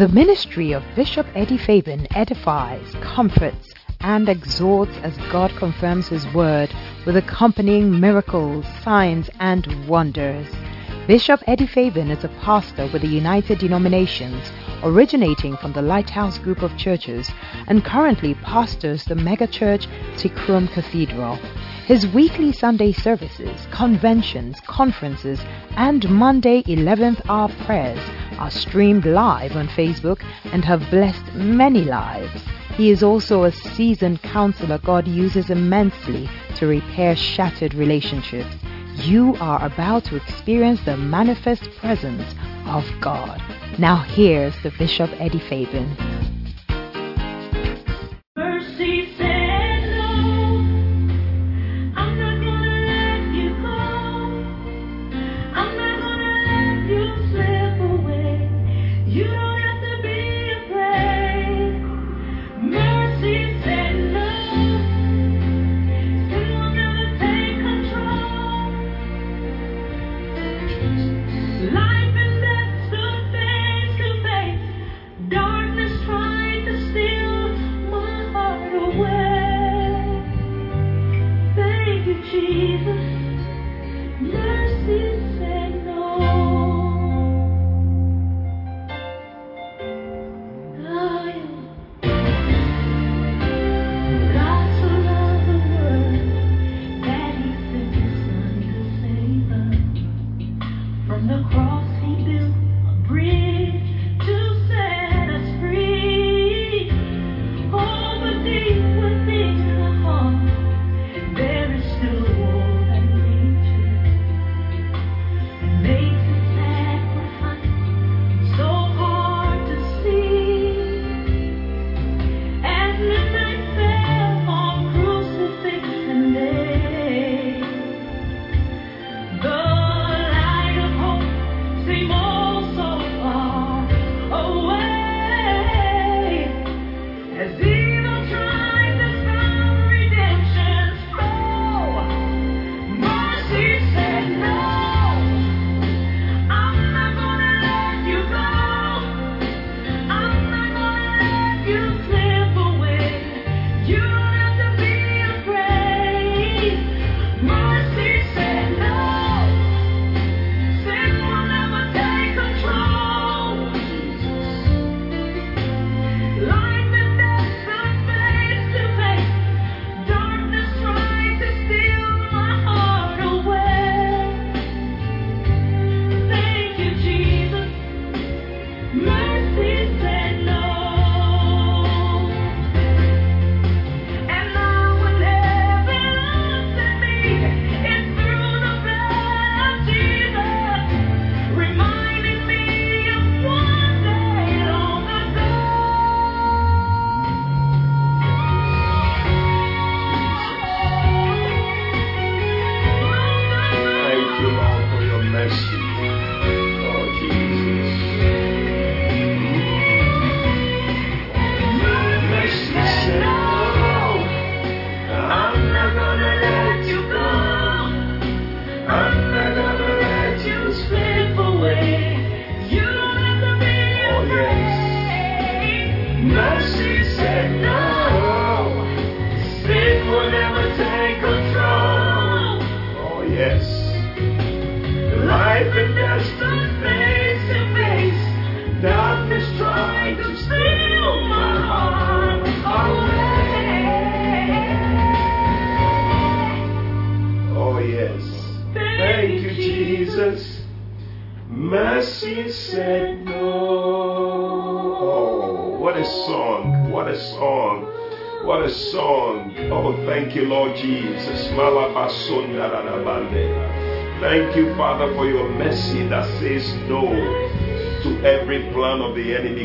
The ministry of Bishop Eddie Fabin edifies, comforts, and exhorts as God confirms His word with accompanying miracles, signs, and wonders. Bishop Eddie Fabin is a pastor with the United Denominations, originating from the Lighthouse Group of Churches, and currently pastors the megachurch Tikrum Cathedral. His weekly Sunday services, conventions, conferences, and Monday 11th hour prayers are streamed live on Facebook and have blessed many lives. He is also a seasoned counselor God uses immensely to repair shattered relationships. You are about to experience the manifest presence of God. Now, here's the Bishop Eddie Fabin.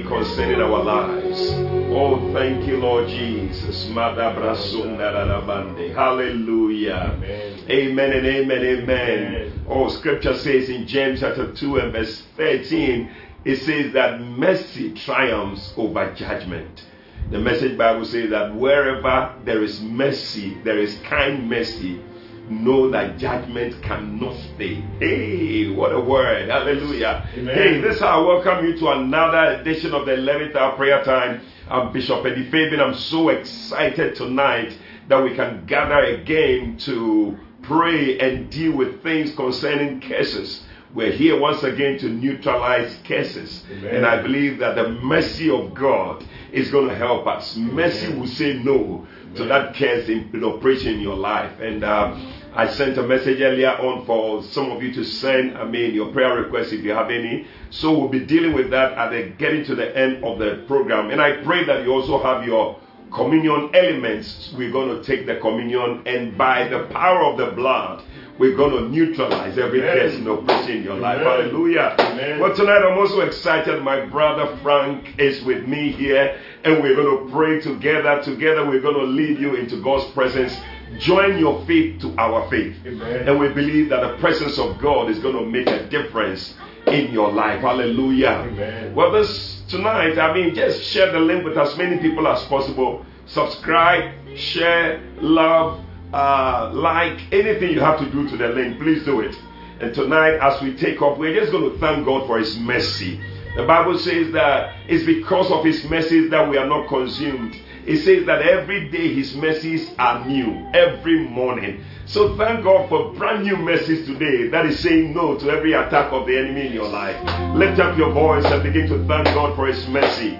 concerning our lives. Oh, thank you, Lord Jesus. Hallelujah. Amen. amen and amen, amen. amen. Oh, scripture says in James chapter 2 and verse 13, it says that mercy triumphs over judgment. The message Bible says that wherever there is mercy, there is kind mercy know that judgment cannot stay. Hey, what a word. Hallelujah. Amen. Hey, this is how I welcome you to another edition of the 11th hour prayer time. I'm Bishop Eddie Fabin. I'm so excited tonight that we can gather again to pray and deal with things concerning curses. We're here once again to neutralize curses. Amen. And I believe that the mercy of God is going to help us. Mercy will say no Amen. that curse in, in operation in your life. And um, I sent a message earlier on for some of you to send, I mean, your prayer requests if you have any. So we'll be dealing with that at the getting to the end of the program. And I pray that you also have your communion elements. We're going to take the communion, and by the power of the blood, we're going to neutralize every Amen. curse in in your life. Amen. Hallelujah. Amen. Well, tonight I'm also excited. My brother Frank is with me here, and we're going to pray together. Together, we're going to lead you into God's presence. Join your faith to our faith. Amen. And we believe that the presence of God is going to make a difference in your life. Hallelujah. Amen. Well, this tonight, I mean, just share the link with as many people as possible. Subscribe, share, love, uh, like, anything you have to do to the link, please do it. And tonight, as we take off, we're just going to thank God for His mercy. The Bible says that it's because of His mercies that we are not consumed. It says that every day His mercies are new, every morning. So thank God for brand new mercies today that is saying no to every attack of the enemy in your life. Lift up your voice and begin to thank God for His mercy.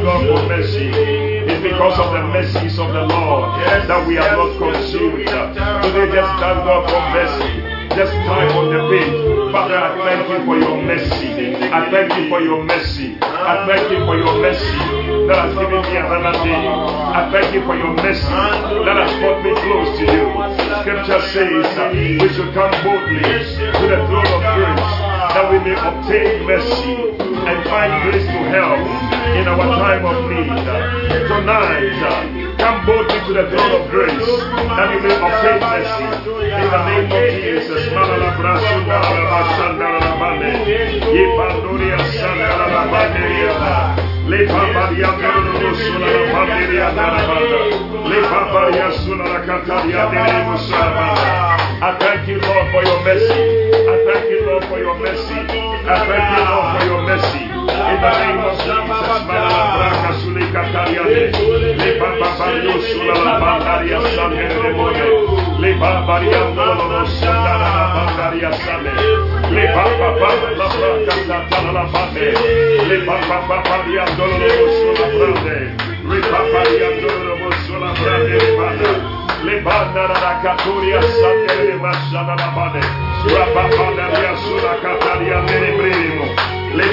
for mercy. It's because of the mercies of the Lord that we are not consumed. Today, just thank God for mercy. Just time on the page. Father, I thank you for your mercy. I thank you for your mercy. I thank you for your mercy that has given me another day. I thank you for your mercy that has brought me close to you. Scripture says that we should come boldly to the throne of grace that we may obtain mercy and find grace to help in our time of need. Tonight, come boldly to the throne of grace that we may obtain mercy. In the name of Jesus. I thank you, Lord, for your mercy. I thank you, Lord, for your mercy. I thank you, Lord, for your mercy. In the name of Jesus, Catariane, Le Papa Bario la Bandaria Sande de Mone, Le Sandara la Le Papa Papa la Braca la Bande, Le Papa Papa Dia Dolo Le Papa Dia Dolo Sula Brande Banda. Le banda la caturia sante de masana la bane. Rapa banda ria cataria de primo. Le le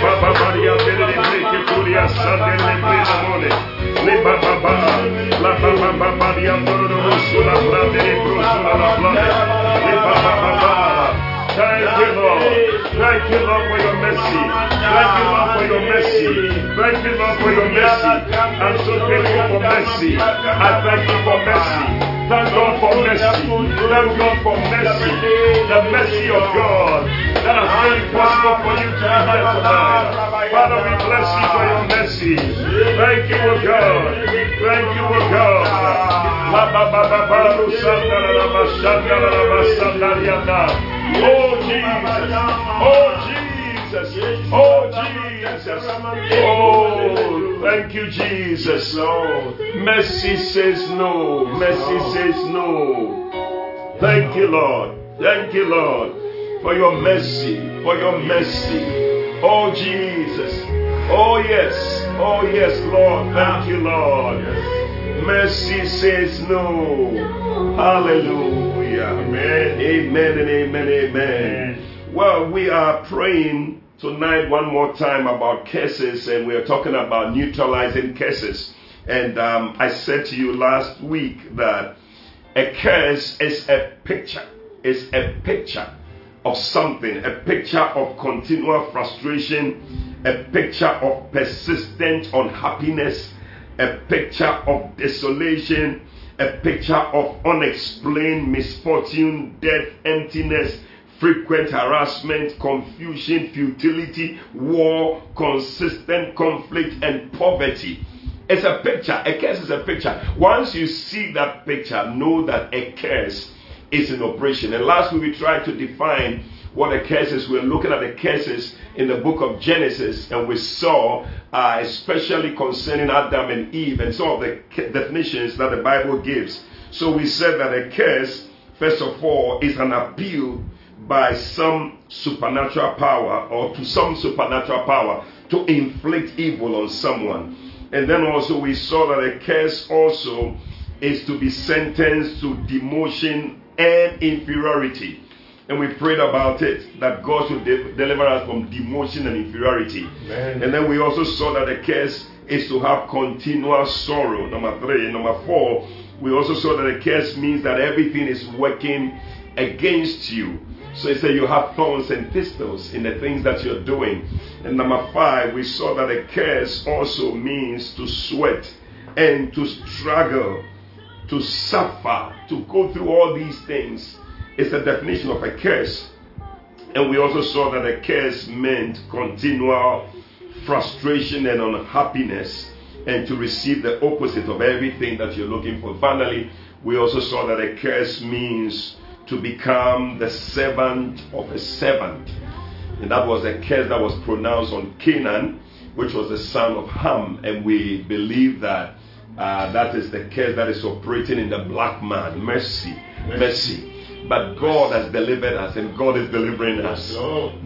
le la la blande. Le Thank you, Lord. Thank you, Lord, for your mercy. Thank you, Lord, for your mercy. Thank you, Lord, for your mercy. I'm so grateful for mercy. I thank you for mercy. Thank God for mercy. Thank God for mercy. The mercy of God that has made it possible for you to be here tonight. Father, we bless you for your mercy. Thank you, O God. Thank you, O God. Oh Jesus. Oh Jesus. Oh Jesus. Oh, thank you, Jesus. Mercy says no. Mercy says no. Thank you, Lord. Thank you, Lord, for your mercy, for your mercy. Oh, Jesus. Oh, yes. Oh, yes, Lord. Thank you, Lord. Mercy says no. Hallelujah. Amen. Amen and amen, amen. Well, we are praying tonight one more time about curses, and we are talking about neutralizing curses. And um, I said to you last week that a curse is a picture. It's a picture of something, a picture of continual frustration, a picture of persistent unhappiness, a picture of desolation, a picture of unexplained misfortune, death, emptiness, frequent harassment, confusion, futility, war, consistent conflict, and poverty. It's a picture. A curse is a picture. Once you see that picture, know that a curse is in operation. And last week we tried to define what a curse is. We're looking at the curses in the book of Genesis, and we saw, uh, especially concerning Adam and Eve, and some of the definitions that the Bible gives. So we said that a curse, first of all, is an appeal by some supernatural power or to some supernatural power to inflict evil on someone. And then also we saw that a curse also is to be sentenced to demotion and inferiority. And we prayed about it that God should de- deliver us from demotion and inferiority. Amen. And then we also saw that the curse is to have continual sorrow. Number three. Number four, we also saw that the curse means that everything is working against you. So he said you have thorns and thistles in the things that you're doing. And number five, we saw that a curse also means to sweat and to struggle, to suffer, to go through all these things. is the definition of a curse. And we also saw that a curse meant continual frustration and unhappiness and to receive the opposite of everything that you're looking for. Finally, we also saw that a curse means to become the servant of a servant. And that was a curse that was pronounced on Canaan, which was the son of Ham. And we believe that uh, that is the curse that is operating in the black man. Mercy. Mercy. But God has delivered us, and God is delivering us.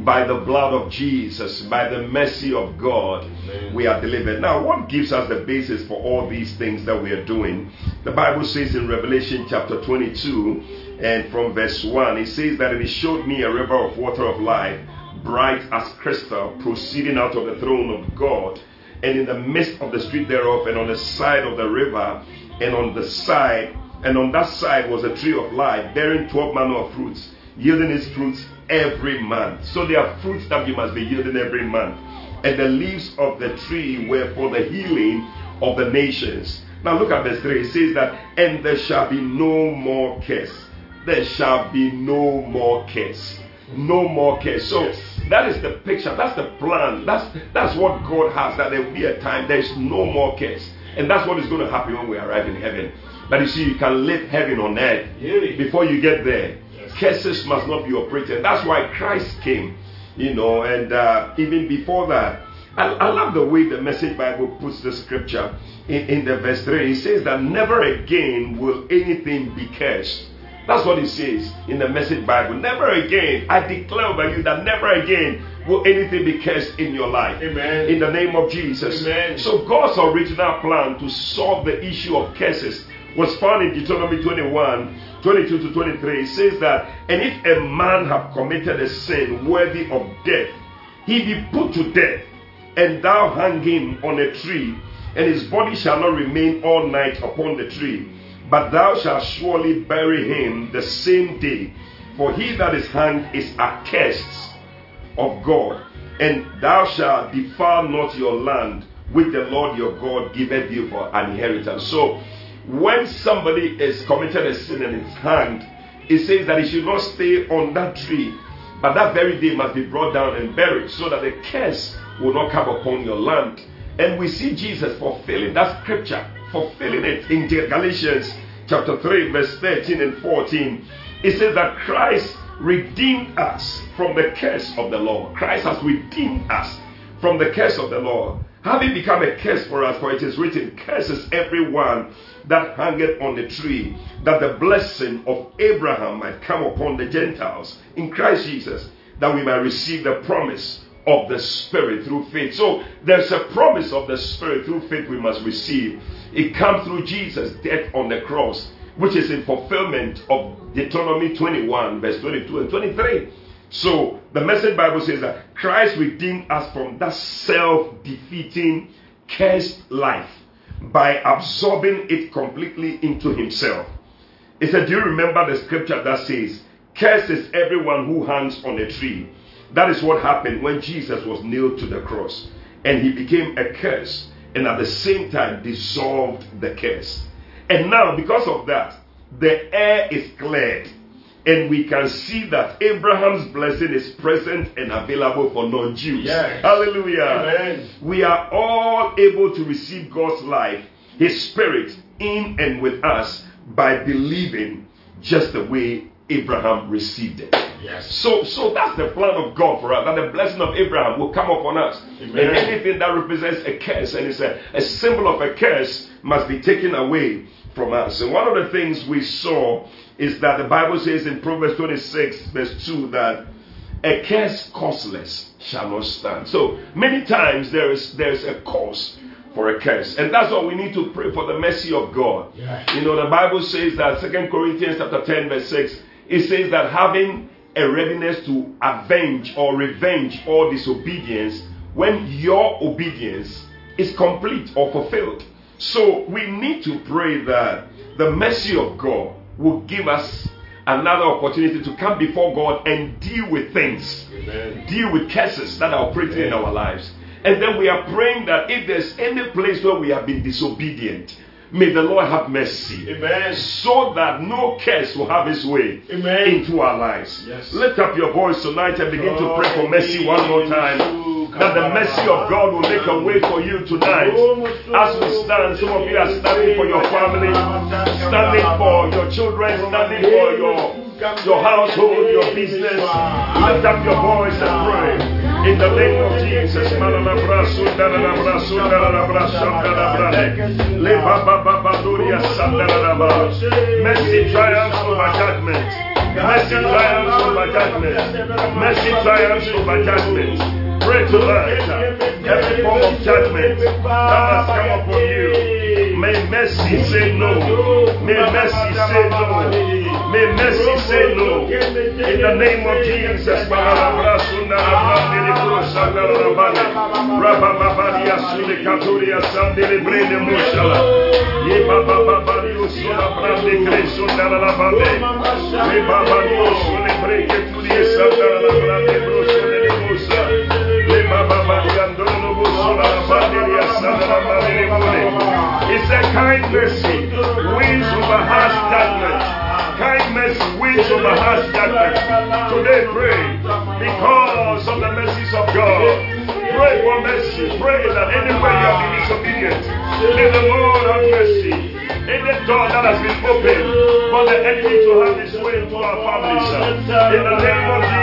By the blood of Jesus, by the mercy of God, we are delivered. Now, what gives us the basis for all these things that we are doing? The Bible says in Revelation chapter 22 and from verse 1, it says that he showed me a river of water of life, bright as crystal, proceeding out of the throne of God, and in the midst of the street thereof, and on the side of the river, and on the side, and on that side was a tree of life, bearing twelve manner of fruits, yielding its fruits every month. So there are fruits that you must be yielding every month. And the leaves of the tree were for the healing of the nations. Now look at verse 3. It says that, and there shall be no more curse. There shall be no more curse. No more curse. So Yes. that is the picture. That's the plan. That's that's what God has. That there will be a time there is no more curse, and that's what is going to happen when we arrive in heaven. But you see, you can live heaven on earth Really? before you get there. Yes. Curses must not be operated. That's why Christ came, you know, and uh, even before that. I, I love the way the Message Bible puts the scripture in, in the verse 3. It says that never again will anything be cursed. That's what it says in the Message Bible. Never again. I declare over you that never again will anything be cursed in your life. Amen. In the name of Jesus. Amen. So God's original plan to solve the issue of curses was found in Deuteronomy 21, 22 to 23. It says that, and if a man have committed a sin worthy of death, he be put to death, and thou hang him on a tree, and his body shall not remain all night upon the tree, but thou shalt surely bury him the same day, for he that is hanged is accursed of God, and thou shalt defile not your land which the Lord your God giveth you for an inheritance. So, when somebody is committed a sin and is hanged, it says that he should not stay on that tree, but that very day must be brought down and buried, so that the curse will not come upon your land. And we see Jesus fulfilling that scripture, fulfilling it in Galatians chapter 3, verse 13 and 14. It says that Christ redeemed us from the curse of the law. Christ has redeemed us from the curse of the law, having become a curse for us, for it is written, Curses everyone that hangeth on the tree, that the blessing of Abraham might come upon the Gentiles in Christ Jesus, that we might receive the promise of the Spirit through faith. So there's a promise of the Spirit through faith we must receive. It comes through Jesus' death on the cross, which is in fulfillment of Deuteronomy 21, verse 22 and 23. So the message Bible says that Christ redeemed us from that self-defeating, cursed life by absorbing it completely into himself. He said, Do you remember the scripture that says, curses everyone who hangs on a tree. That is what happened when Jesus was nailed to the cross. And he became a curse and at the same time dissolved the curse. And now, because of that, the air is cleared. And we can see that Abraham's blessing is present and available for non Jews. Yes. Hallelujah. Amen. We are all able to receive God's life, His Spirit, in and with us by believing just the way Abraham received it. Yes. So, so that's the plan of God for us. That the blessing of Abraham will come upon us, Amen. and anything that represents a curse and is a, a symbol of a curse must be taken away from us. And one of the things we saw is that the Bible says in Proverbs 26, verse 2, that a curse causeless shall not stand. So many times there is there is a cause for a curse, and that's why we need to pray for the mercy of God. Yeah. You know, the Bible says that Second Corinthians chapter 10, verse 6, it says that having a readiness to avenge or revenge all disobedience when your obedience is complete or fulfilled. So we need to pray that the mercy of God will give us another opportunity to come before God and deal with things, Amen. deal with curses that are operating in our lives. And then we are praying that if there's any place where we have been disobedient, may the Lord have mercy. Amen. So that no curse will have its way Amen. into our lives. Yes. Lift up your voice tonight and begin to pray for mercy oh, one more time. That the mercy of God will make a way for you tonight. As we stand, some of you are standing for your family, standing for your children, standing for your, your household, your business. Lift up your voice and pray. In the name of Jesus, Malalabrasu, Dalalabrasu, Dalalabrasu, Dalabrade. Lebabababaduria, Sandalalaba. Mercy triumphs over judgment. Mercy triumphs over judgment. Mercy triumphs over judgment. Pray to tonight. Every form of judgment that has come upon you. May mercy say no. May mercy say no. In the name of Jesus. Rabababadia Sule Katuria Sandele Brene Mushala. Ye Babababadio Sula Brande Creso Dalla Bande. Ye Babadio Sule Breke de Musa. It's a kind mercy wins over harsh judgment. Kind mercy wins over harsh judgment. Today pray because of the mercies of God. Pray for mercy. Pray that anywhere you have been disobedient, may the Lord have mercy. Any door that has been opened for the enemy to have his way into our families. In the name of Jesus.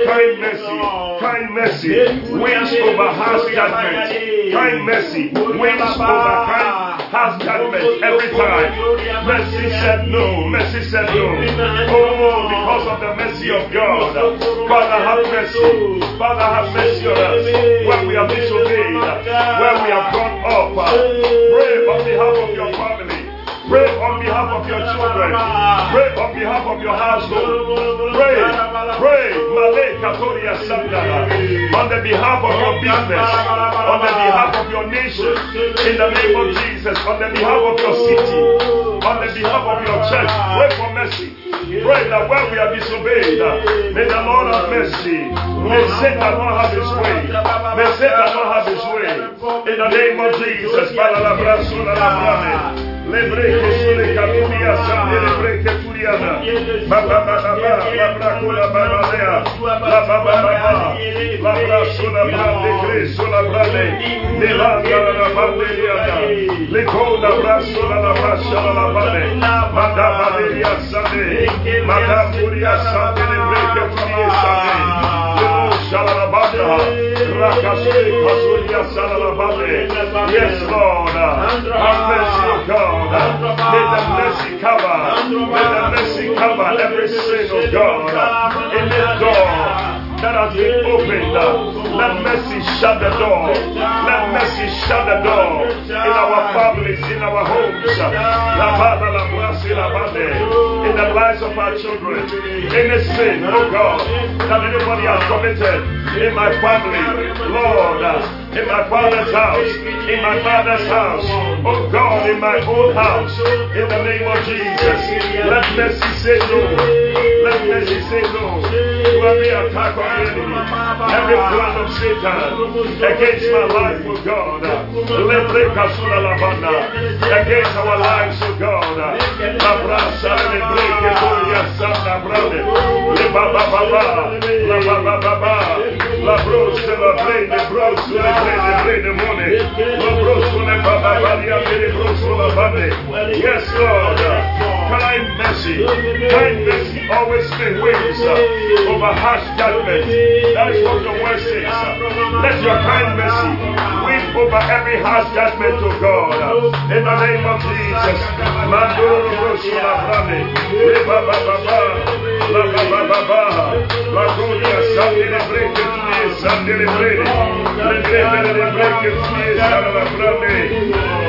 kind mercy, kind mercy wins over harsh judgment. Kind mercy wins over kind harsh judgment every time. Mercy said no, mercy said no. Oh, because of the mercy of God. Father, have mercy. Father, have mercy on us. When we have disobeyed, when we have gone up, pray on behalf of your family. Pray on behalf of your children. Pray on behalf of your household. Pray, pray, on the behalf of your business, on the behalf of your nation, in the name of Jesus, on the behalf of your city, on the behalf of your church. Pray for mercy. Pray that when we are disobeyed, uh, may the Lord have mercy. May Satan not have his way. May Satan not have his way. In the name of Jesus. Balalabra, sulalabrane. Lebreke sule katuria sande lebreke turiana. Baba baba labra kula baba lea. La baba baba. Labra sula brande kre sula brande. Nelanda la bande liana. Le kona bra sula la bra shala la bande. Madama leria sande. Madama turia sande lebreke turia sande. Lelo shala la Shalalabada, rakashi kasulia, Salalabade. Yes, Lord. Have mercy, O God. May the mercy cover. May the mercy cover every sin, O God. Any door that has been opened. Let mercy shut the door. Let mercy shut the door in our families, in our homes. In the lives of our children. Any sin, oh God, that anybody has committed in my family, Lord, in my father's house, in my father's house, oh God, in my own house, in the name of Jesus. Let mercy say no. Let mercy say no to every attack of the enemy, every plan of Satan against my life, oh God. Against our lives, oh God. La santa baba, la baba baba, la brosa la brede, brosa le brede, brede mone. La brosa le baba balia, le brosa la bade. Yes, Lord. Kind mercy, kind mercy always make ways uh, over harsh judgment. That is what your word says. Let your kind mercy win over every harsh judgment to God. In the name of Jesus. Mandoro rosu la brame. Le ba ba ba ba. La ba ba ba ba. La gloria sande le breke tuye sande le brede. Le brede le breke tuye sande la brame.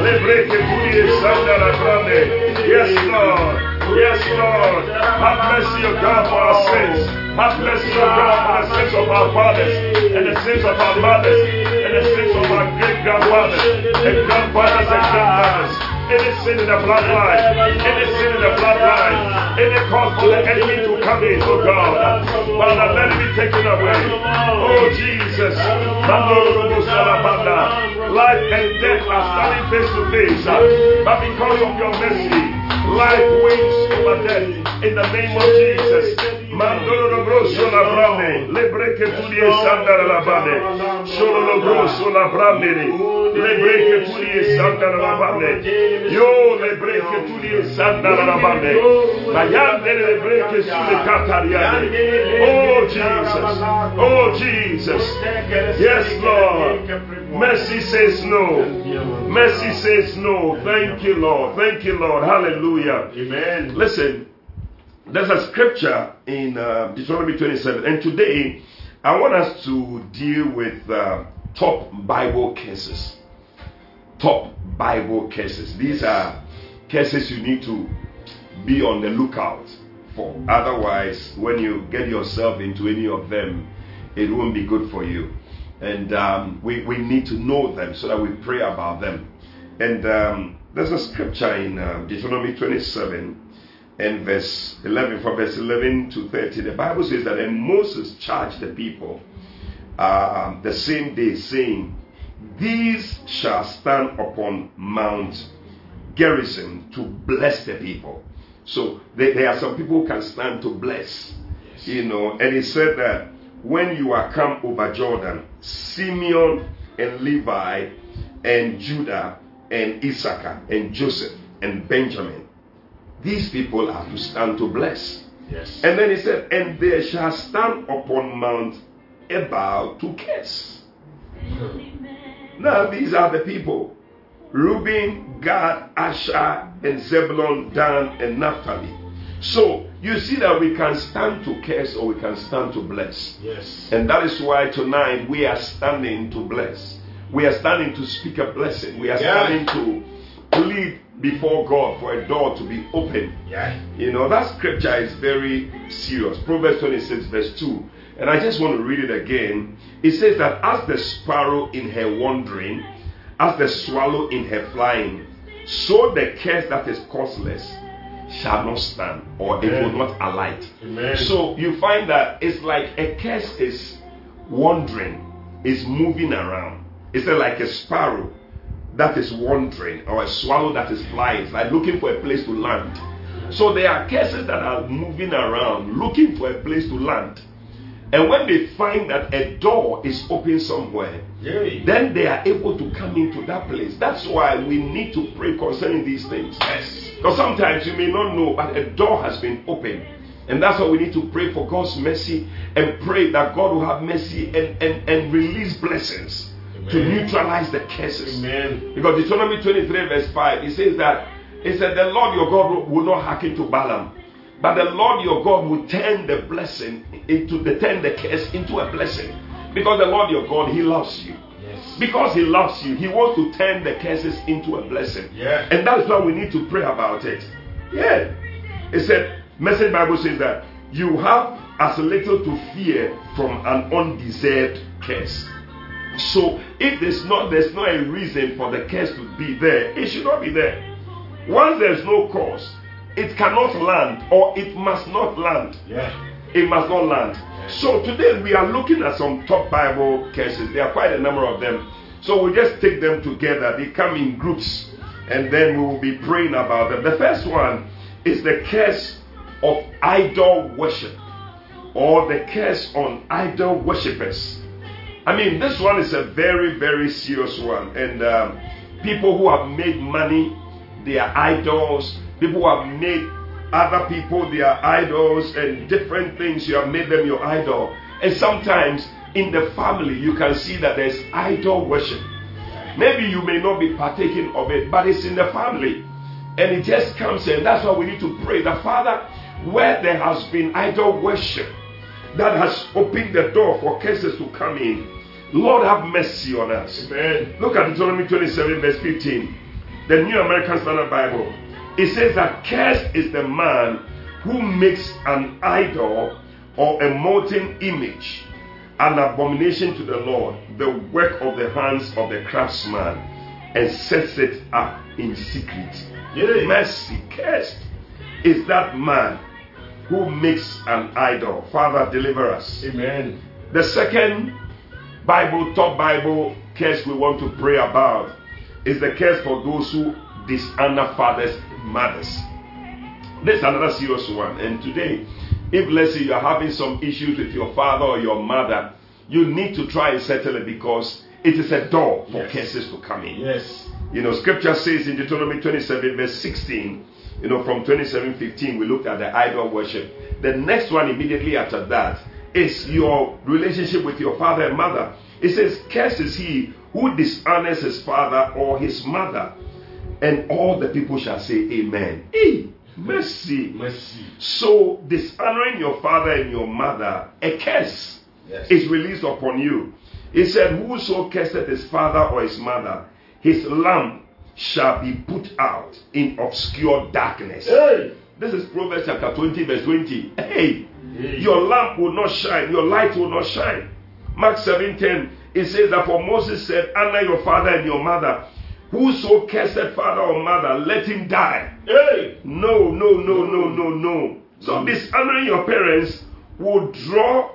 Le breke tuye sande la brame. Yes, Lord. Yes, Lord. Have mercy, O God, for our sins. Have mercy, O God, for the sins of our fathers and the sins of our mothers and the sins of our great grandfathers and grandfathers and grandmothers. Any sin in the bloodline, any sin in the bloodline, any cause for the enemy to come in, oh God. Father, let it be taken away. Oh Jesus. Life and death are standing face to face. But because of your mercy, life wins over death in the name of Jesus. Mandolo lo grosso la brame, le breche tulie sandara la bane, solo lo grosso la brame, le breche tulie sandara la bane, yo le breche tulie sandara la bane, la yande le breche sulle catariane. Oh Jesus, oh Jesus, yes Lord, mercy says no, mercy says no. Thank you Lord, thank you Lord, hallelujah. Amen. Listen, there's a scripture in uh, Deuteronomy 27, and today I want us to deal with uh, top Bible cases. Top Bible cases. These are cases you need to be on the lookout for. Otherwise, when you get yourself into any of them, it won't be good for you. And um, we, we need to know them so that we pray about them. And um, there's a scripture in uh, Deuteronomy 27 and verse 11, from verse 11 to 30, the Bible says that and Moses charged the people uh, the same day, saying, These shall stand upon Mount Gerizim to bless the people. So there, there are some people who can stand to bless, you know. And he said that when you are come over Jordan, Simeon and Levi and Judah and Issachar and Joseph and Benjamin these people are to stand to bless. Yes. And then he said, And they shall stand upon Mount Ebal to curse. Now these are the people Reuben, Gad, Asher, and Zebulun, Dan, and Naphtali. So you see that we can stand to curse or we can stand to bless. Yes. And that is why tonight we are standing to bless. We are standing to speak a blessing. We are Yeah. standing to plead before God for a door to be open. Yeah. You know, that scripture is very serious. Proverbs 26, verse 2. And I just want to read it again. It says that as the sparrow in her wandering, as the swallow in her flying, so the curse that is causeless shall not stand, or it will not alight. Amen. So you find that it's like a curse is wandering, is moving around. It's like a sparrow that is wandering, or a swallow that is flying. It's like looking for a place to land. So there are curses that are moving around, looking for a place to land. And when they find that a door is open somewhere, Yay. then they are able to come into that place. That's why we need to pray concerning these things. Yes. Because sometimes you may not know, but a door has been opened. And that's why we need to pray for God's mercy and pray that God will have mercy and, and, and release blessings to neutralize the curses. Amen. Because Deuteronomy 23, verse 5, it says that it said, The Lord your God will not hearken to Balaam, But the Lord your God will turn the blessing into the turn the curse into a blessing. Because the Lord your God, He loves you. Yes. Because He loves you, He wants to turn the curses into a blessing. Yeah. And that's why we need to pray about it. Yeah. It said, Message Bible says that you have as little to fear from an undeserved curse. So if there's not there's not a reason for the curse to be there, it should not be there. Once there's no cause, it cannot land or it must not land. Yeah. It must not land. So today we are looking at some top Bible curses. There are quite a number of them. So we'll just take them together. They come in groups and then we will be praying about them. The first one is the curse of idol worship or the curse on idol worshippers. I mean, this one is a very, very serious one. And um, people who have made money their idols, people who have made other people their idols, and different things, you have made them your idol. And sometimes in the family, you can see that there's idol worship. Maybe you may not be partaking of it, but it's in the family. And it just comes in. That's why we need to pray. The Father, where there has been idol worship, that has opened the door for curses to come in. Lord, have mercy on us. Amen. Look at Deuteronomy 27, verse 15. The New American Standard Bible. It says that cursed is the man who makes an idol or a molten image, an abomination to the Lord, the work of the hands of the craftsman, and sets it up in secret. Yeah. Mercy, cursed is that man who makes an idol. Father, deliver us. Amen. The second Bible, top Bible curse we want to pray about is the curse for those who dishonor fathers, mothers. This is another serious one. And today, if let's say you are having some issues with your father or your mother, you need to try and settle it because it is a door for Yes. curses to come in. Yes. You know, scripture says in Deuteronomy 27, verse 16, you know, from 27 15, we looked at the idol worship. The next one immediately after that is your relationship with your father and mother. It says, Cursed is he who dishonors his father or his mother. And all the people shall say, Amen. Hey, mercy. Mercy. So, dishonoring your father and your mother, a curse Yes. is released upon you. He said, Whoso curseth his father or his mother, his lamp shall be put out in obscure darkness. Hey. This is Proverbs chapter 20, verse 20. Hey, Hey. your lamp will not shine, your light will not shine. Mark 7 10, it says that for Moses said, Honor your father and your mother. Whoso cursed father or mother, let him die. Hey. No, no, no, no, no, no. So dishonoring your parents will draw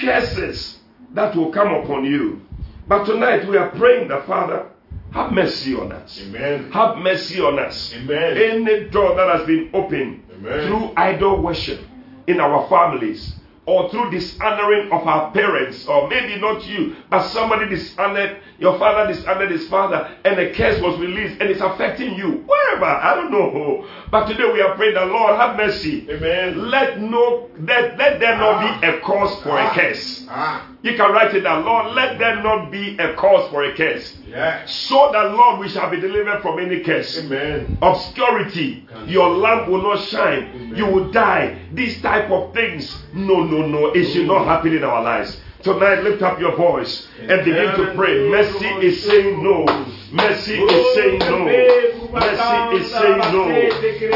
curses that will come upon you. But tonight we are praying the Father, have mercy on us. Amen. Have mercy on us. Amen. Any door that has been opened Amen. through idol worship in our families or through dishonoring of our parents, or maybe not you, but somebody dishonored, your father dishonored his father, and a curse was released and it's affecting you. Wherever, I don't know. But today we are praying the Lord have mercy. Amen. Let no let, let there not be a cause for a curse. Ah. You can write it down. Lord, let there not be a cause for a curse. Yeah. So that Lord we shall be delivered from any curse Amen. obscurity your lamp will not shine you will die these type of things no no no it should not happen in our lives tonight lift up your voice and begin to pray. Mercy is saying no. Mercy is saying no mercy is saying no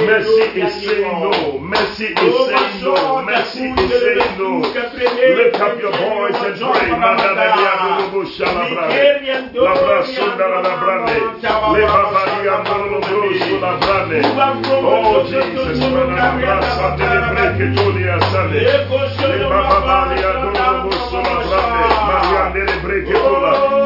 mercy is saying no mercy is saying no mercy is saying no lift up your voice and pray Madadadiadurubu shalabrane. Labrasundalalabrane. Lebabadiandolobrosu labrane. Oh Jesus, Manalabrasa delebreketulia sane. Lebababadiandolobrosu labrane. Mariandele breketula.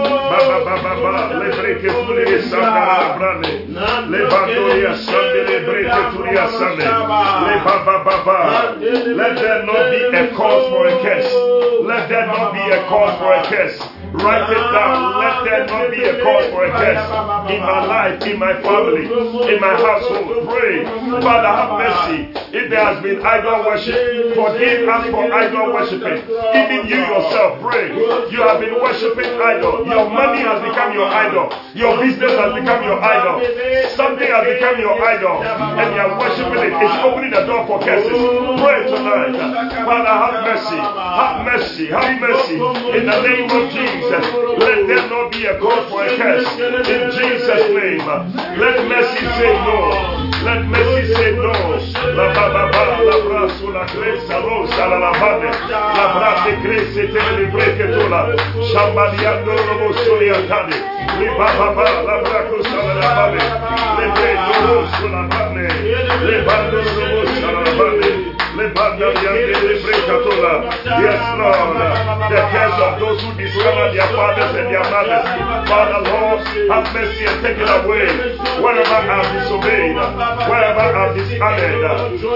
Let there not be a cause for a curse. Let there not be a cause for a curse. Write it down. Let there not be a cause for a curse in my life, in my family, in my household. Pray. Father, have mercy. If there has been idol worship, forgive us for idol worshiping. Even you yourself, pray. You have been worshiping idol. Your money has become your idol. Your business has become your idol. Something has become your idol. And you are worshiping it. It's opening the door for curses. Pray tonight. Father, have mercy. Have mercy. Have mercy. In the name of Jesus. Let there not be a cause for a curse. In Jesus' name. Let mercy say no. Let mercy say no. La ba ba ba la bra la cresa rosa la la bade. La bra crese te le breke tola. Shambaliando lo soli atade. Li ba ba ba la bra cosa la la bade. Le bre no su la bade. Le bando lo sa la la Yes Lord. The curse of those who discover their fathers and their mothers. Father Lord, have mercy and take it away. Wherever I've disobeyed, wherever I've dishonored,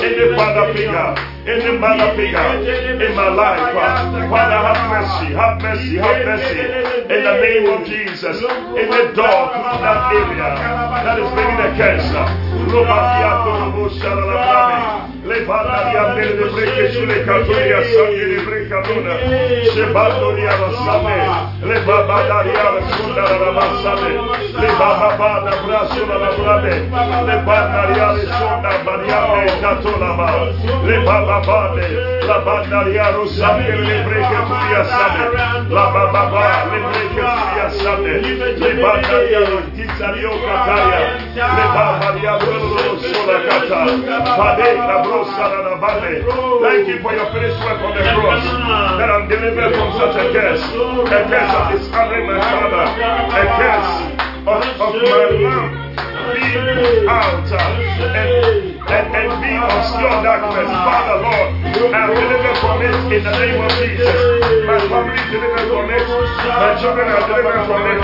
any father figure, any figure in my life, uh, Father, have mercy, have mercy, have mercy. In the name of Jesus, in the door through that area that is bringing a cancer. Le banda di andele de breke sangue di brecadona. Se bando di arasame. Le baba da di la basame. Le baba ba la brade. Le banda di arasunda bariame catola. Le baba ba de la banda di arasame le breke turia same. La baba ba le breke turia same. Le banda di arastica di ocataria. Le baba di arasunda sola cata. Pade la brossa la bande. Thank you for your finished work on the cross. That I'm delivered from such a curse. A curse of dishonoring my father. A curse of, my lamp put out uh, and, and, and being obscure darkness. Father, Lord, I'm delivered from it in the name of Jesus. My family is delivered from it. My children are delivered from it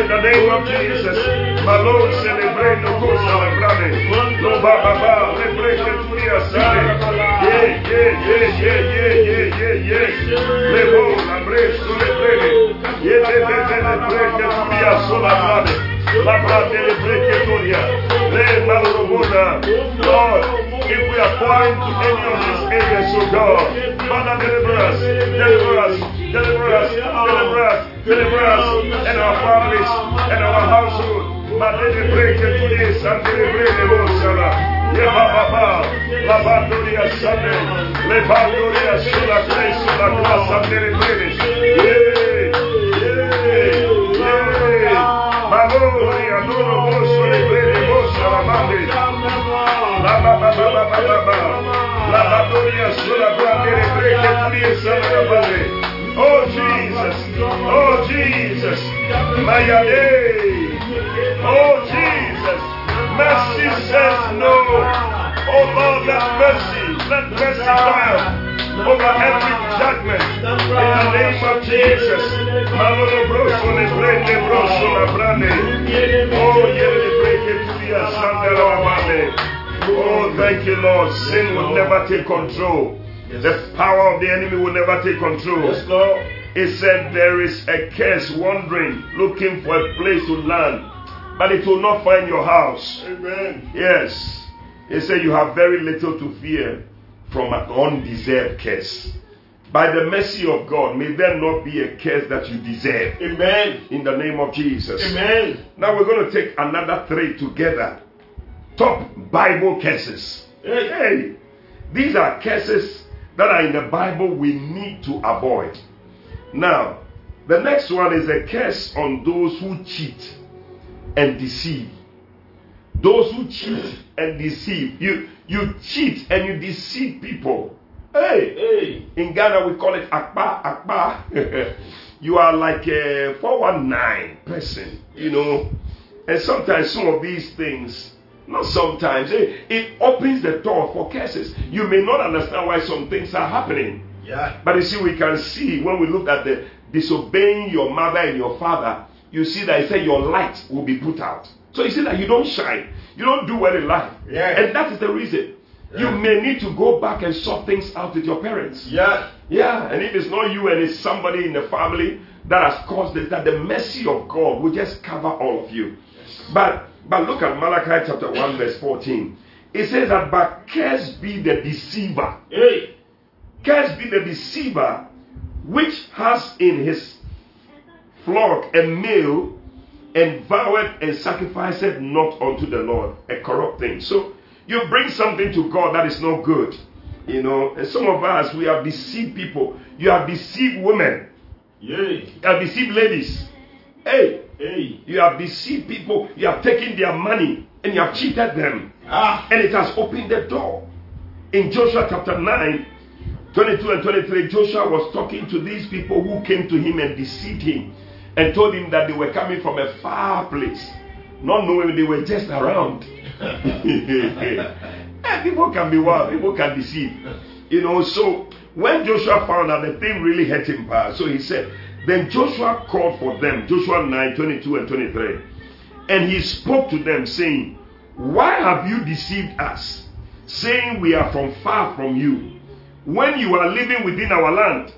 in the name of Jesus. My Lord, celebrate no go celebrate. No baba ba, celebrate turia sale. Yeah, yeah, yeah, yeah, yeah, yeah, yeah, yeah. Levo, la bre, celebrate. Yeah, yeah, yeah, yeah, celebrate turia sola brade. La brade le breketoria. Le malorobona. Lord, so us, deliver us, us, deliver us, us, and our families, and our household. Madele breke tuye sandele breke bosala. Ye baba la bandoria sande, le bandoria sola kre sola kla sandele breke. Yeah, yeah, yeah. Maloria noro boso le breke bosa la mande. La ba ba ba ba ba ba ba. La bandoria sola brandele breke tuye sandele breke. Oh Jesus, oh Jesus, Mayade. Oh Jesus, mercy says no. Oh Lord, let mercy, let mercy triumph over every judgment in the name of Jesus. Malolo broso le prende broso la brande. Oh yeah, le breke tuya sandela male. Oh, thank you, Lord. Sin will never take control. The power of the enemy will never take control. Yes, Lord. It said there is a curse wandering, looking for a place to land, but it will not find your house. Amen. Yes. It said you have very little to fear from an undeserved curse. By the mercy of God, may there not be a curse that you deserve. Amen. In the name of Jesus. Amen. Now we're going to take another three together. Top Bible curses. Hey. Hey, these are curses that are in the Bible we need to avoid. Now, the next one is a curse on those who cheat and deceive. Those who cheat and deceive. You you cheat and you deceive people. Hey, Hey. in Ghana we call it akpa akpa. you are like a 419 person, you know. And sometimes some of these things, not sometimes, eh, it opens the door for curses. You may not understand why some things are happening. Yeah. But you see, we can see when we look at the disobeying your mother and your father, you see that he said your light will be put out. So you see that you don't shine, you don't do well in life. Yeah. And that is the reason. You may need to go back and sort things out with your parents. Yeah. Yeah, and if it's not you and it's somebody in the family that has caused it, that the mercy of God will just cover all of you. But but look at Malachi chapter 1, verse 14. It says that but cursed be the deceiver. Hey. Cursed be the deceiver which has in his flock a male and voweth and sacrificeth not unto the Lord, a corrupt thing. So you bring something to God that is not good. You know, and some of us we have deceived people. You have deceived women. Yay. You have deceived ladies. Hey, Hey. you have deceived people. You have taken their money and you have cheated them. Ah. And it has opened the door. In Joshua chapter 9, 22 and 23, Joshua was talking to these people who came to him and deceived him and told him that they were coming from a far place, not knowing they were just around. Eh, people can be wild, people can deceive. You know, so when Joshua found out the thing really hurt him so he said, Then Joshua called for them, Joshua 9, 22 and 23. And he spoke to them, saying, Why have you deceived us, saying we are from far from you, when you are living within our land?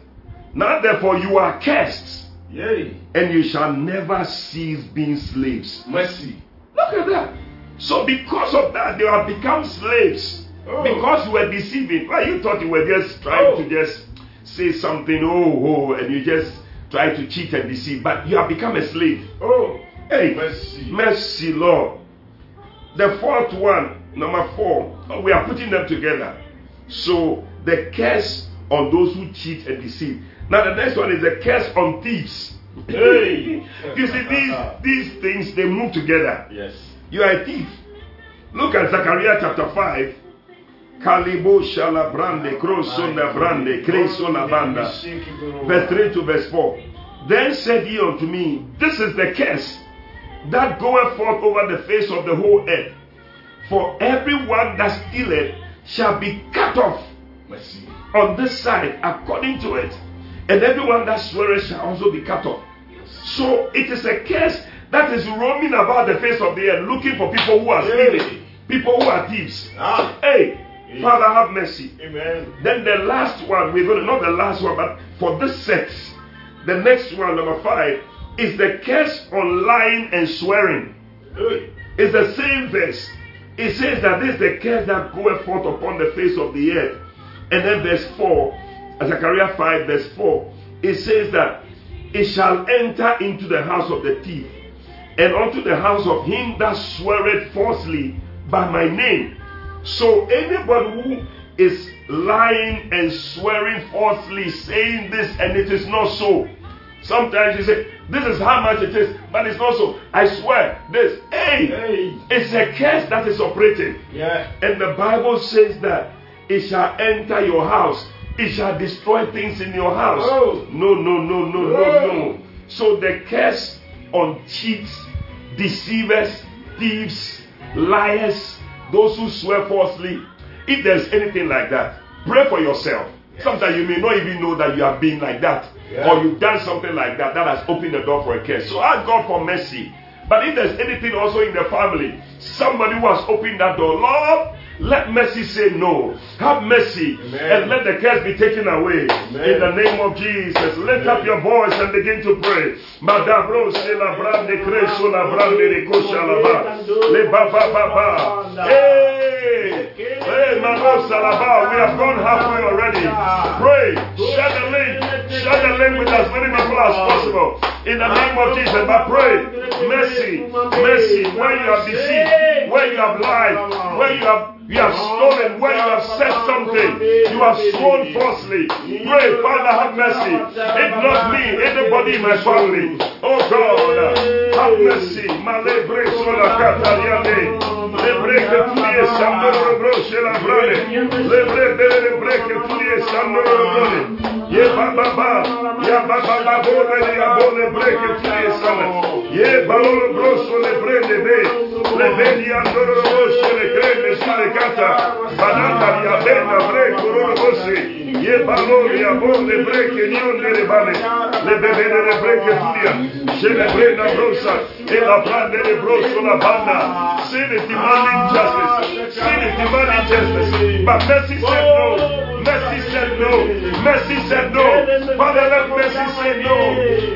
Now therefore you are cursed, Yay. and you shall never cease being slaves. Mercy. Look at that. So because of that, they have become slaves. Oh. Because you were deceiving. Well, you thought you were just trying Oh. to just say something, oh, oh, and you just try to cheat and deceive. But you have become a slave. Oh. Hey, Mercy. mercy, Lord. The fourth one, number four, oh, we are putting them together. So the curse on those who cheat and deceive. Now the next one is a curse on thieves. Hey. you see, these these things they move together. Yes. You are a thief. Look at Zechariah chapter 5. Kalibo shala brande, krosona brande, kresona banda. Verse 3 to verse 4. Then said he unto me, This is the curse that goeth forth over the face of the whole earth. For everyone that stealeth shall be cut off on this side according to it, and everyone that swears shall also be cut off. So it is a curse that is roaming about the face of the earth looking for people who are Hey. stealing, people who are thieves. Ah. Hey, Father, have mercy. Amen. Then the last one, we're going to, not the last one, but for this set, the next one, number five, is the curse on lying and swearing. Hey. It's the same verse. It says that this is the curse that goeth forth upon the face of the earth. And then verse 4, Zechariah 5, verse 4, it says that it shall enter into the house of the thief, and unto the house of him that sweareth falsely by my name. So anybody who is lying and swearing falsely, saying this and it is not so. Sometimes you say, This is how much it is, but it's not so. I swear, this. Hey, Hey. it's a curse that is operating. Yeah. And the Bible says that it shall enter your house, it shall destroy things in your house. Oh. No, no, no, no, no, Oh. no. So the curse on cheats, deceivers, thieves, liars, those who swear falsely, if there's anything like that, pray for yourself. Sometimes you may not even know that you have been like that, Yeah. or you've done something like that that has opened the door for a curse. So ask God for mercy. But if there's anything also in the family, somebody who has opened that door, Lord, let mercy say no. Have mercy Amen. and let the curse be taken away. Amen. In the name of Jesus, lift up your voice and begin to pray. Madabro se la brande creso la brande de la ba. Le ba ba ba ba. Hey! Hey, Manosa la ba. We have gone halfway already. Pray. Share the link. Share the link with as many people as possible. In the name of Jesus, but pray. Mercy, mercy, where you have deceived, where you have lied, where you have you have stolen, where you have said something, you have sworn falsely. Pray, Father, have mercy. If not me, anybody in my family. Oh God, have mercy. Malebre sola catariane. Lebre que tu lies sandoro bro la brane. Lebre lebre que tu lies sandoro brane. Ye ba ba ba, ya ba ba ba bo le ya bo le bre que tu lies sandoro. Ye ba lo bro so le bre le be. Le be di andoro bro so le creme su le canta. Bananda ya benda bre cororo bose. Ye ba lo ya bo le bre que ni on le bane. Le bebe le bre que tu lies. Je le bre na brosa. E la brande le bro so la banda. Sin it demanding justice. Sin it demanding justice. Ah, mercy said no. Mercy said no. Mercy said no. Father, let mercy say no.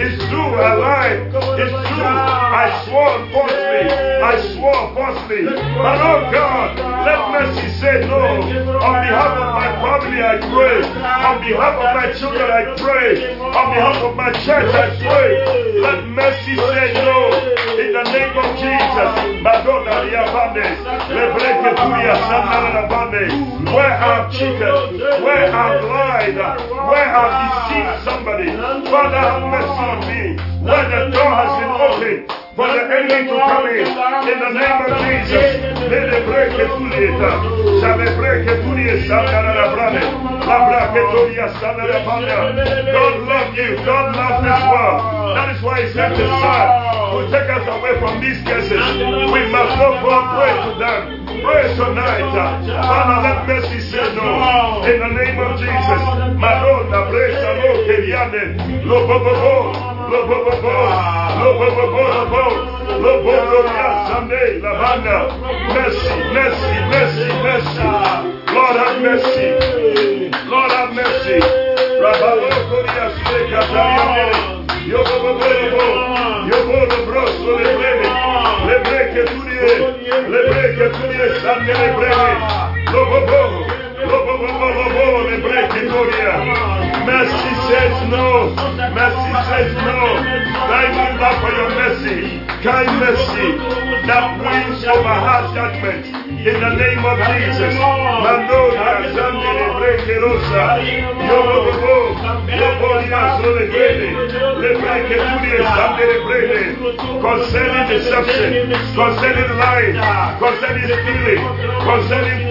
It's true, lied. It's true. I swore falsely. I swore falsely. But oh God, let mercy say no. On behalf of my family, I pray. On behalf of my children, I pray. On behalf of my church, I pray. Let mercy say no. In the name of Jesus. Madonna Rabande. Where I've cheated, where I've lied, where I've deceived somebody. Father, have mercy on me. Where the door has been opened for the enemy to come in. In the name of Jesus. Lebreke Turia. Lebreke Turia Sandara Rabande. Labreke Turia Sandara Rabande. God love you. God loves this world. That is why He sent His Son to take us away from these cases. We must not go pray to them. Pray tonight. Uh, Father, let mercy say no. In the name of Jesus. Madonna, Bresa, Lo, Keriane, Lo, Bo, Bo, Bo, Lo, Bo, Bo, Bo, Lo, Bo, Bo, Bo, Lo, Bo, Lo, Bo, Gloria, Sunday, Lavanda. Mercy, mercy, mercy, mercy. Lord have mercy. Lord have mercy. Rabalo, Korea, Sule, Katariane. Yo, Bo, Bo, Bo, Lo, Bo. Yo, Bo, Lo, Broso, Le, Brene. Le, Breke, Turie. Le, Breke, Turie, Sande, Le, Brene. Lo, Bo, Bo. Lo, Bo, Bo, Bo, Lo, Bo, Le, Breke, Turia. Mercy says no. Mercy says no. Thank you, for your mercy. Kind mercy that wins over harsh judgment. In the name of Jesus. Concerning deception, concerning lying, concerning stealing, concerning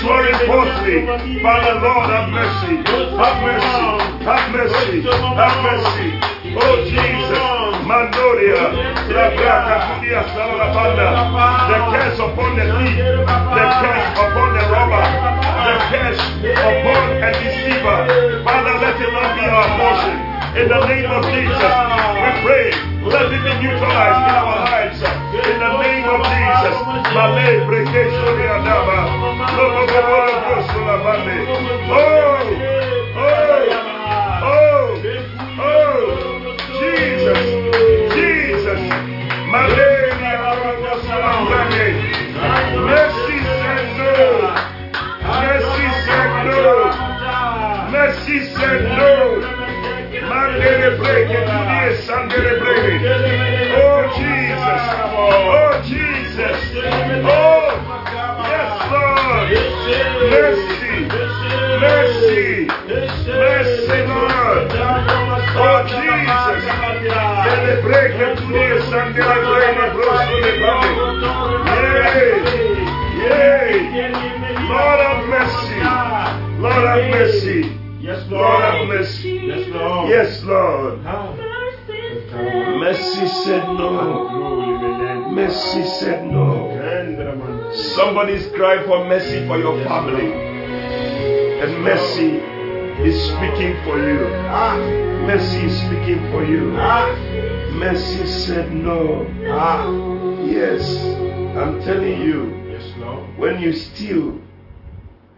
swearing falsely. Father, Lord, have mercy. Have mercy. Have mercy. Have mercy. Oh, Jesus. Mandoria. The curse upon the thief. The curse upon the robber. The curse upon a deceiver. Father, let it not be our portion. In the name of Jesus, we pray. Let it be neutralized in our lives. In the name of Jesus. Oh, oh, oh, oh, Jesus, Jesus. Malay, Lobo, Solabande. Mercy said no. Mercy no. Mandere breke, tunie sandere breke. Oh Jesus, oh Jesus, oh yes Lord, mercy, mercy, mercy Lord. Oh Jesus, dele breke, tunie sandere breke, broso le breke. Yay, yay, Lord have mercy, Lord have mercy. Yes, Lord have mercy. Yes, Lord. Yes, Lord. Mercy said no. Mercy said no. Somebody's crying for mercy for your family. And mercy is speaking for you. Ah. Mercy is speaking for you. Ah. Mercy said no. Ah. Yes, I'm telling you, Yes, Lord. when you steal,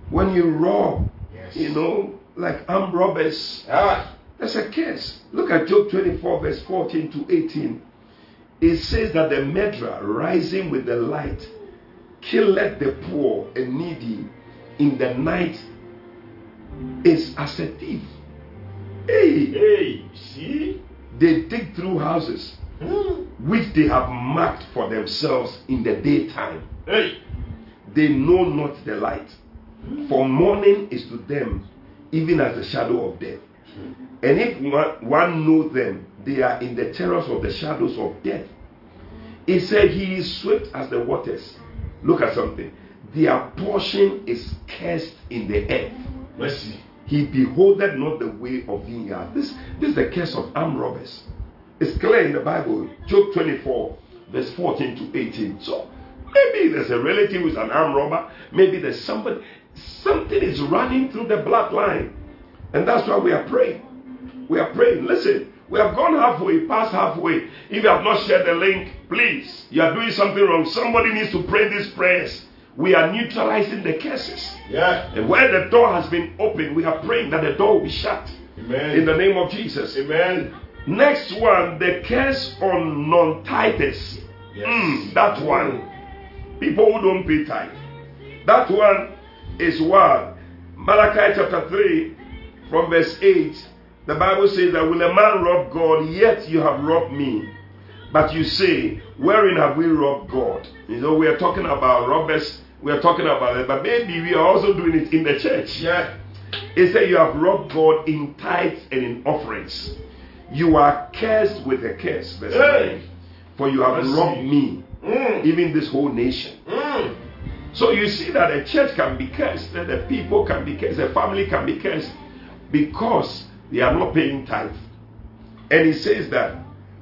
when you rob, Yes. you know, like armed robbers, Ah. There's a case. Look at Job 24, verse 14 to 18. It says that the murderer rising with the light killeth the poor and needy in the night is as a thief. Hey, Hey, see? they dig through houses Hmm. which they have marked for themselves in the daytime. Hey. They know not the light. For morning is to them even as the shadow of death. And if one, one know them, they are in the terrors of the shadows of death. He said, He is swift as the waters. Look at something. Their portion is cursed in the earth. Mercy. He beholdeth not the way of vineyard. This, this is the curse of armed robbers. It's clear in the Bible, Job 24, verse 14 to 18. So maybe there's a relative who's an armed robber. Maybe there's somebody, something is running through the bloodline. And that's why we are praying. We are praying. Listen, we have gone halfway, past halfway. If you have not shared the link, please, you are doing something wrong. Somebody needs to pray these prayers. we are neutralizing the curses. Yeah. And where the door has been opened, we are praying that the door will be shut. Amen. In the name of Jesus. Amen. Next one, the curse on non-tithers. Yes. Mm, that one. People who don't pay tithe. That one is what? Malachi chapter 3, from verse 8. The Bible says that will a man rob God, yet you have robbed me. But you say, wherein have we robbed God? You know, we are talking about robbers, we are talking about it, but maybe we are also doing it in the church. Yeah. It said you have robbed God in tithes and in offerings. You are cursed with a curse, verse Hey. 9. For you have robbed me, Mm. even this whole nation. Mm. So you see that a church can be cursed, that the people can be cursed, the family can be cursed because they are not paying tithe. And he says that,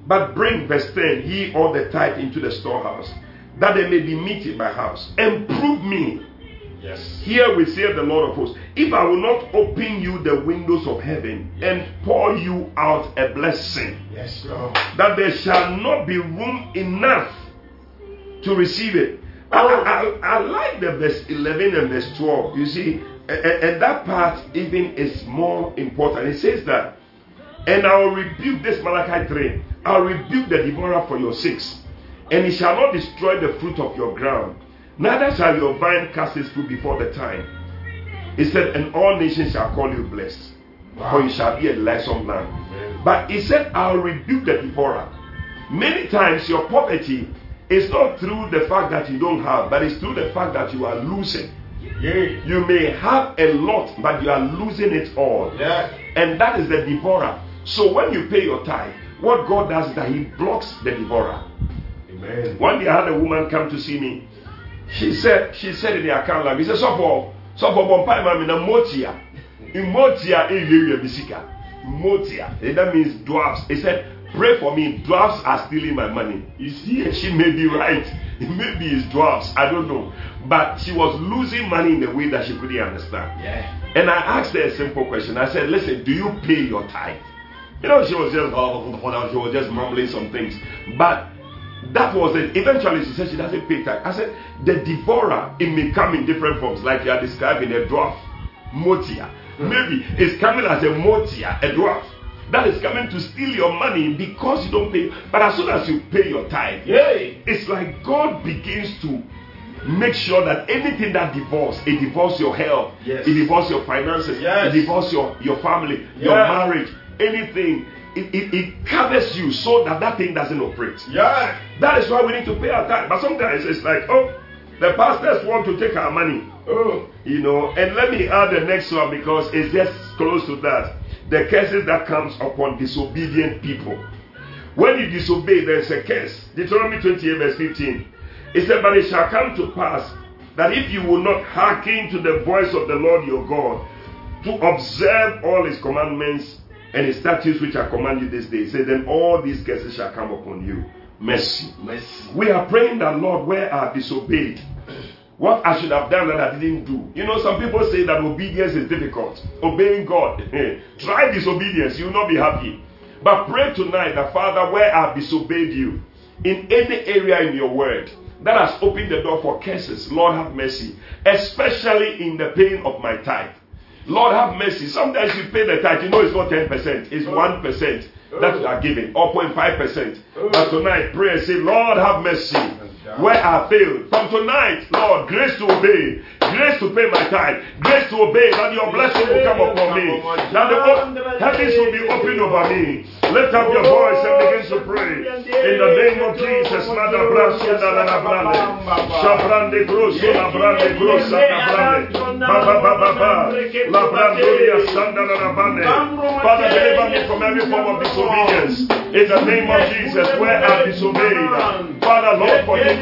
but bring verse 10, ye all the tithe into the storehouse, that there may be meat in my house, and prove me. Yes. Here we say the Lord of hosts, if I will not open you the windows of heaven and pour you out a blessing, Yes, Lord. that there shall not be room enough to receive it. I, I, I- like the verse 11 and verse 12. You see, a- a- and that part even is more important. It says that, and I will rebuke this Malachi 3. I'll rebuke the devourer for your sakes, and he shall not destroy the fruit of your ground, neither shall your vine cast its fruit before the time. He said, and all nations shall call you blessed, for you shall be a delightsome land. But he said, I'll rebuke the devourer. Many times your poverty is not through the fact that you don't have, but it's through the fact that you are losing. Yeah. You may have a lot, but you are losing it all. Yeah. And that is the devourer. So when you pay your tithe, what God does is that He blocks the devourer. Amen. One day I had a woman come to see me. She said, she said in the account like, he said, so for, so for bompai mami na motia. In motia, eh, yeah, yeah, bisika. Motia. That means dwarfs. He said, pray for me. Dwarfs are stealing my money. You see, she may be right. Maybe it's dwarfs. I don't know. But she was losing money in a way that she couldn't understand. Yeah. And I asked her a simple question. I said, listen, do you pay your tithe? You know, she was just, oh, she was just mumbling some things. But that was it. Eventually, she said she doesn't pay tithe. I said, the devourer, it may come in different forms, like you are describing a dwarf, motia. Mm. Maybe it's coming as a motia, a dwarf. That is coming to steal your money because you don't pay. But as soon as you pay your tithe, Yay. it's like God begins to make sure that anything that divorce, it divorce your health, Yes. it divorce your finances, Yes. it divorce your, your family, your marriage, anything. It, it, it covers you so that that thing doesn't operate. Yeah. That is why we need to pay our time. But sometimes it's like, oh, the pastors want to take our money. Oh. You know, and let me add the next one because it's just close to that. The curses that comes upon disobedient people. When you disobey, there's a curse. Deuteronomy 28, verse 15. It said, But it shall come to pass that if you will not hearken to the voice of the Lord your God, to observe all his commandments and his statutes which I command you this day, say, then all these curses shall come upon you. Mercy. Mercy. We are praying that, Lord, where I have disobeyed, what I should have done that I didn't do. You know, some people say that obedience is difficult. Obeying God. Try disobedience, you will not be happy. But pray tonight that, Father, where I have disobeyed you, in any area in your word that has opened the door for curses, Lord, have mercy. Especially in the paying of my tithe. Lord, have mercy. Sometimes you pay the tithe, you know it's not 10%, it's 1% that you are giving, or 0.5%. But tonight, pray and say, Lord, have mercy. Where I failed. From tonight, Lord, grace to obey, grace to pay my tithe, grace to obey, that your blessing will come upon me, that the heavens will be opened over me. Lift up your voice and begin to pray. In the name of Jesus, Mother Brasso la la brande, Shabrande grosso la brande grossa da brande, Baba Baba Baba, La brandoria sanda la la brande. Father, deliver me from every form of disobedience. In the name of Jesus, where I disobeyed, Father, Lord, forgive.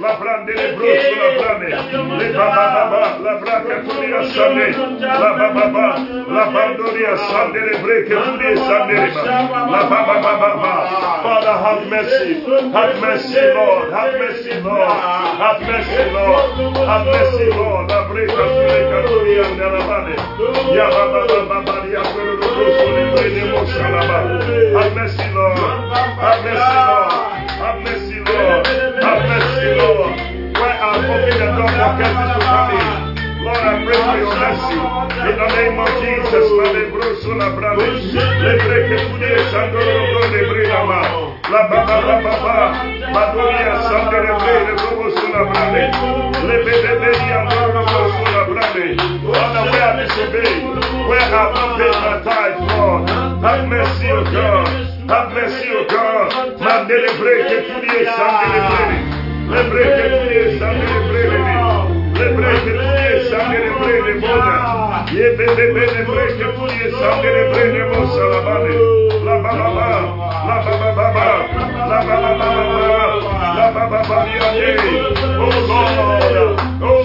La brande le brosso la brande. Le baba baba. La braca turia sande. La baba baba. La bandoria sande le breke turia sande. La baba baba baba. Father, have mercy. Have mercy, Lord. Have mercy, Lord. Have mercy, Lord. Have mercy, Lord. La breca turia turia nella mane. Ya baba baba baba. Ya turia brosso le brede mosha la ba. Have mercy, Lord. Have mercy, Lord. Have mercy, Lord. Lord. Where. Lord, I pray for your mercy. In the name of Jesus, where Lord. Have mercy, O God. Have mercy, O God. Le breke tudie sandere brede. Le breke tudie sandere brede bona. Ye bebe bebe breke tudie sandere brede mosa la bane. La ba ba ba. La ba ba ba ba. La ba ba ba ba ba. La ba ba ba yande. Oh O oh, oh,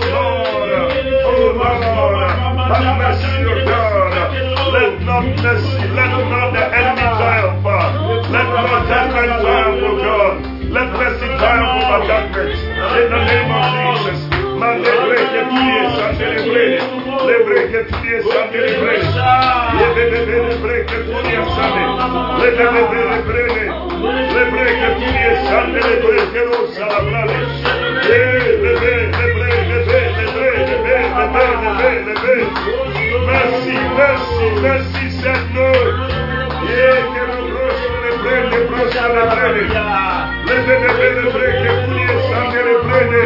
God. Let not mercy, let not the enemy triumph. Let not judgment triumph, O God. Let mercy triumph over judgment. In the name of Jesus. Man, le breke tuye sante le brede. Le breke tuye sante le brede. Le bebe bebe breke tuye sante. Le bebe bebe brede. Le breke tuye sante le breke rosa la brade. Le bebe le brede le bebe le brede le bebe le bebe le bebe le bebe. Merci, merci, merci Seigneur. Yeah, que le broche le brede le broche le brede. Le bebe bebe breke tuye sante le brede.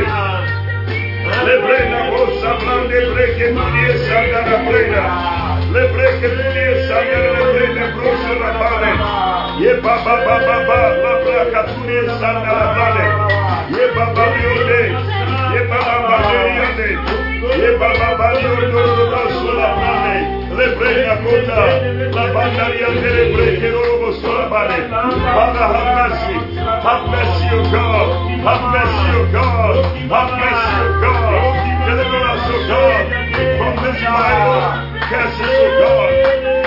Le brena bossa blande breke tunie sanda la brena. Le breke tunie sanda le brene brosso la bane. Ye baba baba ba la braka tunie sanda la bane. Ye baba biode. Ye baba baliode. Ye baba baliode brosso la bane. Le brena kota. La bandaria le breke robo la bane. Father have mercy. Have mercy, O God. Have mercy, O God. Have mercy, O God. Deliver us, O God, from this Bible curses, O God.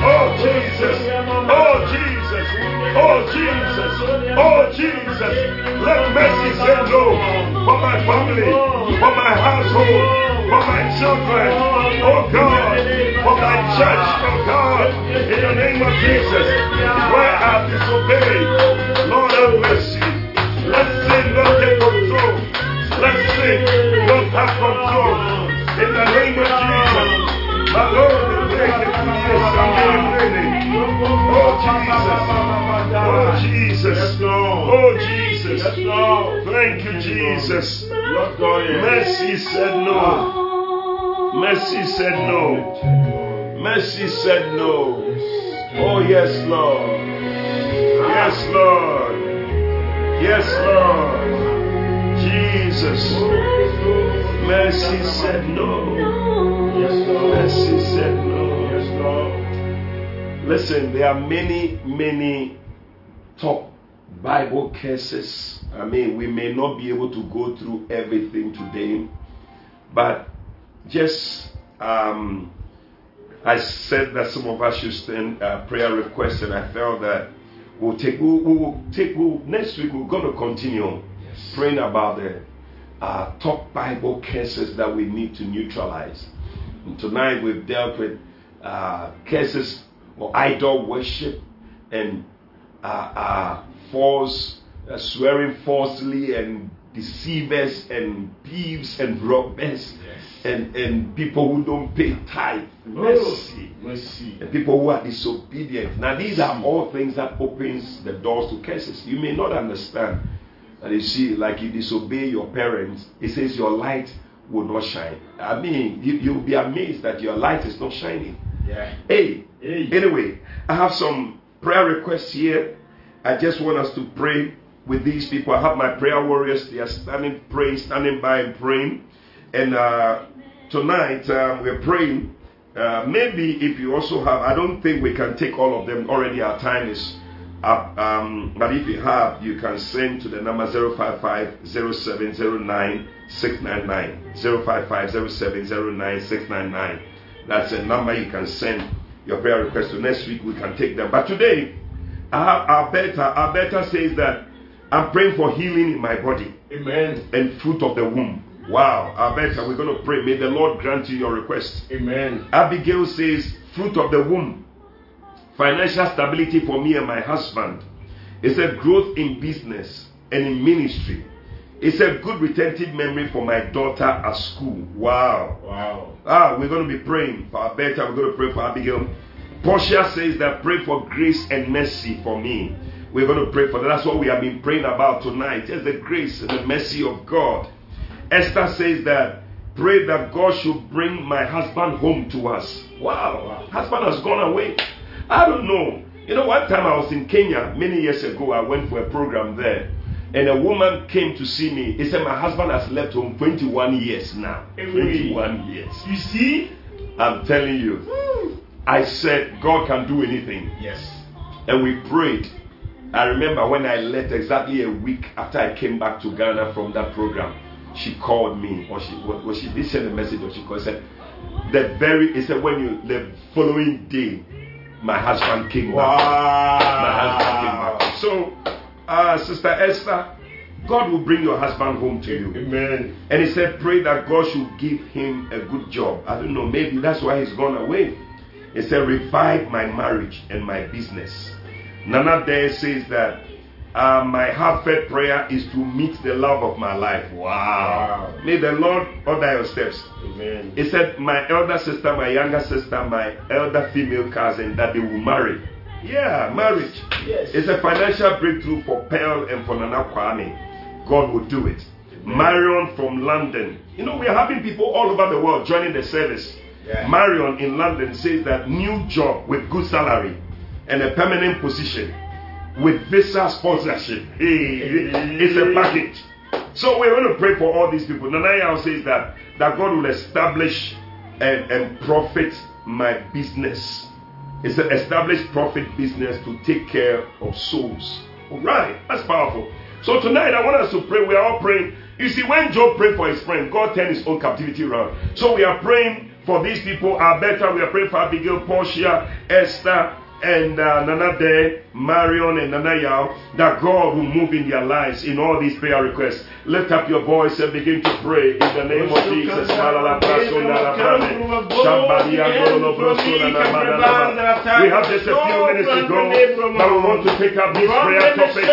Oh Jesus. Oh Jesus. Oh Jesus. Oh Jesus. Let mercy say no for my family, for my household, for my children. Oh God. For my church, oh God. In the name of Jesus. Where I disobeyed. Lord have mercy. Oh Jesus. Oh Jesus. Thank you, Jesus. Mercy said no. Mercy said no. Mercy said no. Oh yes, Lord. Yes, Lord. Yes, Lord. Jesus. Mercy said no. Yes, no. Mercy said no. Listen, there are many, many top Bible cases. I mean, we may not be able to go through everything today, but just um, I said that some of us should send uh, prayer requests, and I felt that we'll take, we'll, we'll take, we'll, next week we're going to continue praying about the uh, top Bible cases that we need to neutralize. And tonight we've dealt with uh, cases or idol worship and uh, uh, false uh, swearing falsely and deceivers and thieves and robbers and, and people who don't pay tithe mercy Mercy. and people who are disobedient now these are all things that opens the doors to curses you may not understand and you see like you disobey your parents it says your light will not shine i mean you, you'll be amazed that your light is not shining Yeah. Hey, Hey. Anyway, I have some prayer requests here. I just want us to pray with these people. I have my prayer warriors. They are standing, praying, standing by and praying. And uh, tonight um, we're praying. Uh, maybe if you also have, I don't think we can take all of them. Already our time is up. Um, but if you have, you can send to the number 055 0709 699. 055 0709 699. That's a number you can send your prayer request to. Next week we can take them. But today, Alberta. Alberta says that I'm praying for healing in my body Amen. and fruit of the womb. Wow, Alberta, we're going to pray. May the Lord grant you your request. Amen. Abigail says, fruit of the womb, financial stability for me and my husband. It's a growth in business and in ministry. It's a good retentive memory for my daughter at school. Wow. Wow. Ah, we're going to be praying for Alberta. We're going to pray for Abigail. Portia says that pray for grace and mercy for me. We're going to pray for that. That's what we have been praying about tonight. Just the grace and the mercy of God. Esther says that pray that God should bring my husband home to us. Wow, husband has gone away. I don't know. You know, one time I was in Kenya many years ago. I went for a program there, and a woman came to see me. He said, My husband has left home 21 years now. Hey. 21 years. You see? I'm telling you. Hmm. I said, God can do anything. Yes. And we prayed. I remember when I left exactly a week after I came back to Ghana from that program, she called me, or she was well, she did send a message, or she called said, the very he said when you the following day, my husband came back. My husband came back. So, uh, Sister Esther, God will bring your husband home to you. Amen. And he said, Pray that God should give him a good job. I don't know, maybe that's why he's gone away. He said, Revive my marriage and my business. Nana there says that uh, my heartfelt prayer is to meet the love of my life. Wow. Wow. May the Lord order your steps. Amen. He said, My elder sister, my younger sister, my elder female cousin, that they will marry. Yeah, marriage. Yes. It's a financial breakthrough for Pearl and for Nana Kwame. God will do it. Marion from London. You know, we are having people all over the world joining the service. Yeah. Marion in London says that new job with good salary and a permanent position with visa sponsorship. Hey, it's a package. So we're going to pray for all these people. Nanayao says that that God will establish and, and profit my business. It's an established profit business to take care of souls. All right, that's powerful. So tonight I want us to pray. We are all praying. You see, when Job prayed for his friend, God turned his own captivity around. So we are praying for these people. Alberta, we are praying for Abigail, Portia, Esther, and uh, Nana De, Marion, and Nana Yao, that God will move in their lives in all these prayer requests. Lift up your voice and begin to pray in the name of Jesus. Malala Prasona La Brane, Shambadia Golo Brosona La Madalaba. We have just a few minutes to go, but we want to pick up these prayer topics.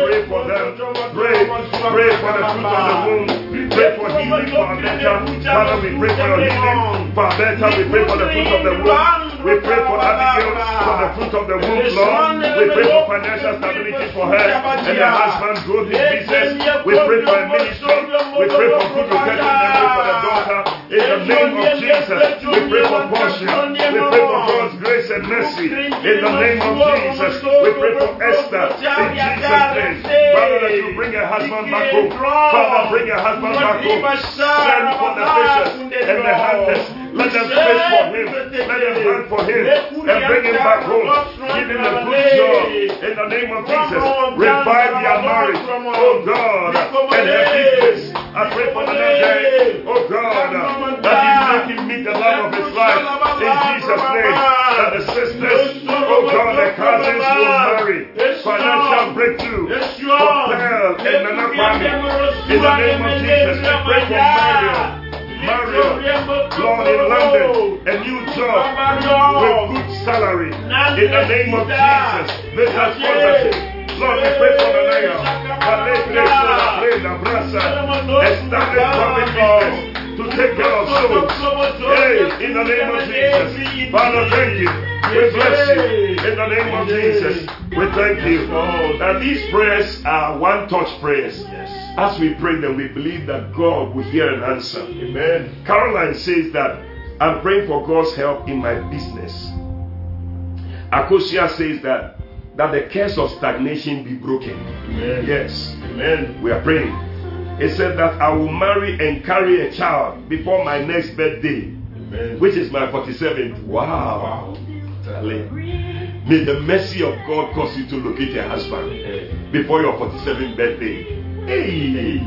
Pray for them. Pray. Pray for the fruit of the womb. Pray for healing for Alberta. Father, we pray for your healing. For we pray for the fruit of the womb. We pray for Abigail for the fruit of the womb, Lord. We pray for financial stability for her and her husband, growth in business. We pray for a ministry. We pray for good retention memory for the daughter. In the name of Jesus, we pray for Portia. We pray for God's grace and mercy. In the name of Jesus, we pray for Esther. In Jesus' name, Father, that you bring her husband back home. Father, bring her husband back home. Send for the fishers and the hunters. Let them fish for him. Let them hunt for him and bring him back home. Give him a good job. In the name of Jesus, revive their marriage. Oh God, and her business. I pray for the day. Oh God, that you make him meet the love of his life. In Jesus' name, that the sisters, oh God, the cousins will marry. Financial breakthrough for Pearl and Nana Kwame. In the name of Jesus, we pray for Mario. Lord in London, a new job with good salary. In the name of Jesus, visa sponsorship. Lord, we pray for the Brasa, establish public business to take care of souls. Hey, in the name of Jesus. Father, thank you. We bless you. In the name of Jesus, we thank you. Now, these prayers are one touch prayers. Yes. As we pray them, we believe that God will hear and answer. Amen. Caroline says that I'm praying for God's help in my business. Akosua says that that the curse of stagnation be broken. Amen. Yes, Amen. we are praying. It said that I will marry and carry a child before my next birthday, Amen. which is my 47th. Wow. May the mercy of God cause you to locate a husband before your 47th birthday. Hey.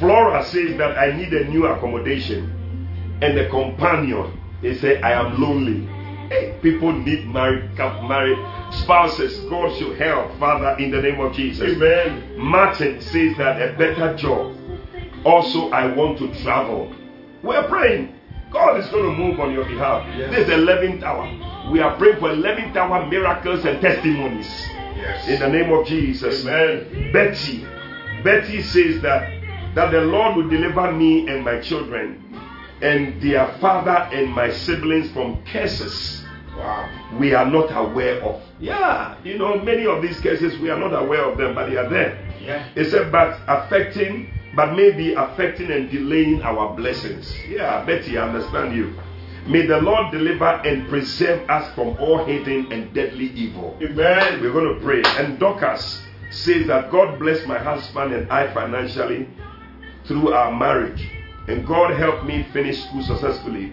Flora says that I need a new accommodation. And a companion, they say, I am lonely. Hey, people need married, married spouses. God should help, Father, in the name of Jesus. Amen. Martin says that a better job. Also, I want to travel. We're praying. God is going to move on your behalf. Yes. This is 11th hour. We are praying for 11th hour miracles and testimonies. Yes. In the name of Jesus. Amen. Betty. Betty says that that the Lord will deliver me and my children and their father and my siblings from curses Wow. we are not aware of. Yeah, you know, many of these cases we are not aware of them, but they are there. Yeah. It said, but affecting, but maybe affecting and delaying our blessings. Yeah, Betty, I understand you. May the Lord deliver and preserve us from all hidden and deadly evil. Amen. We're going to pray. And Dorcas says that God bless my husband and I financially through our marriage. And God help me finish school successfully.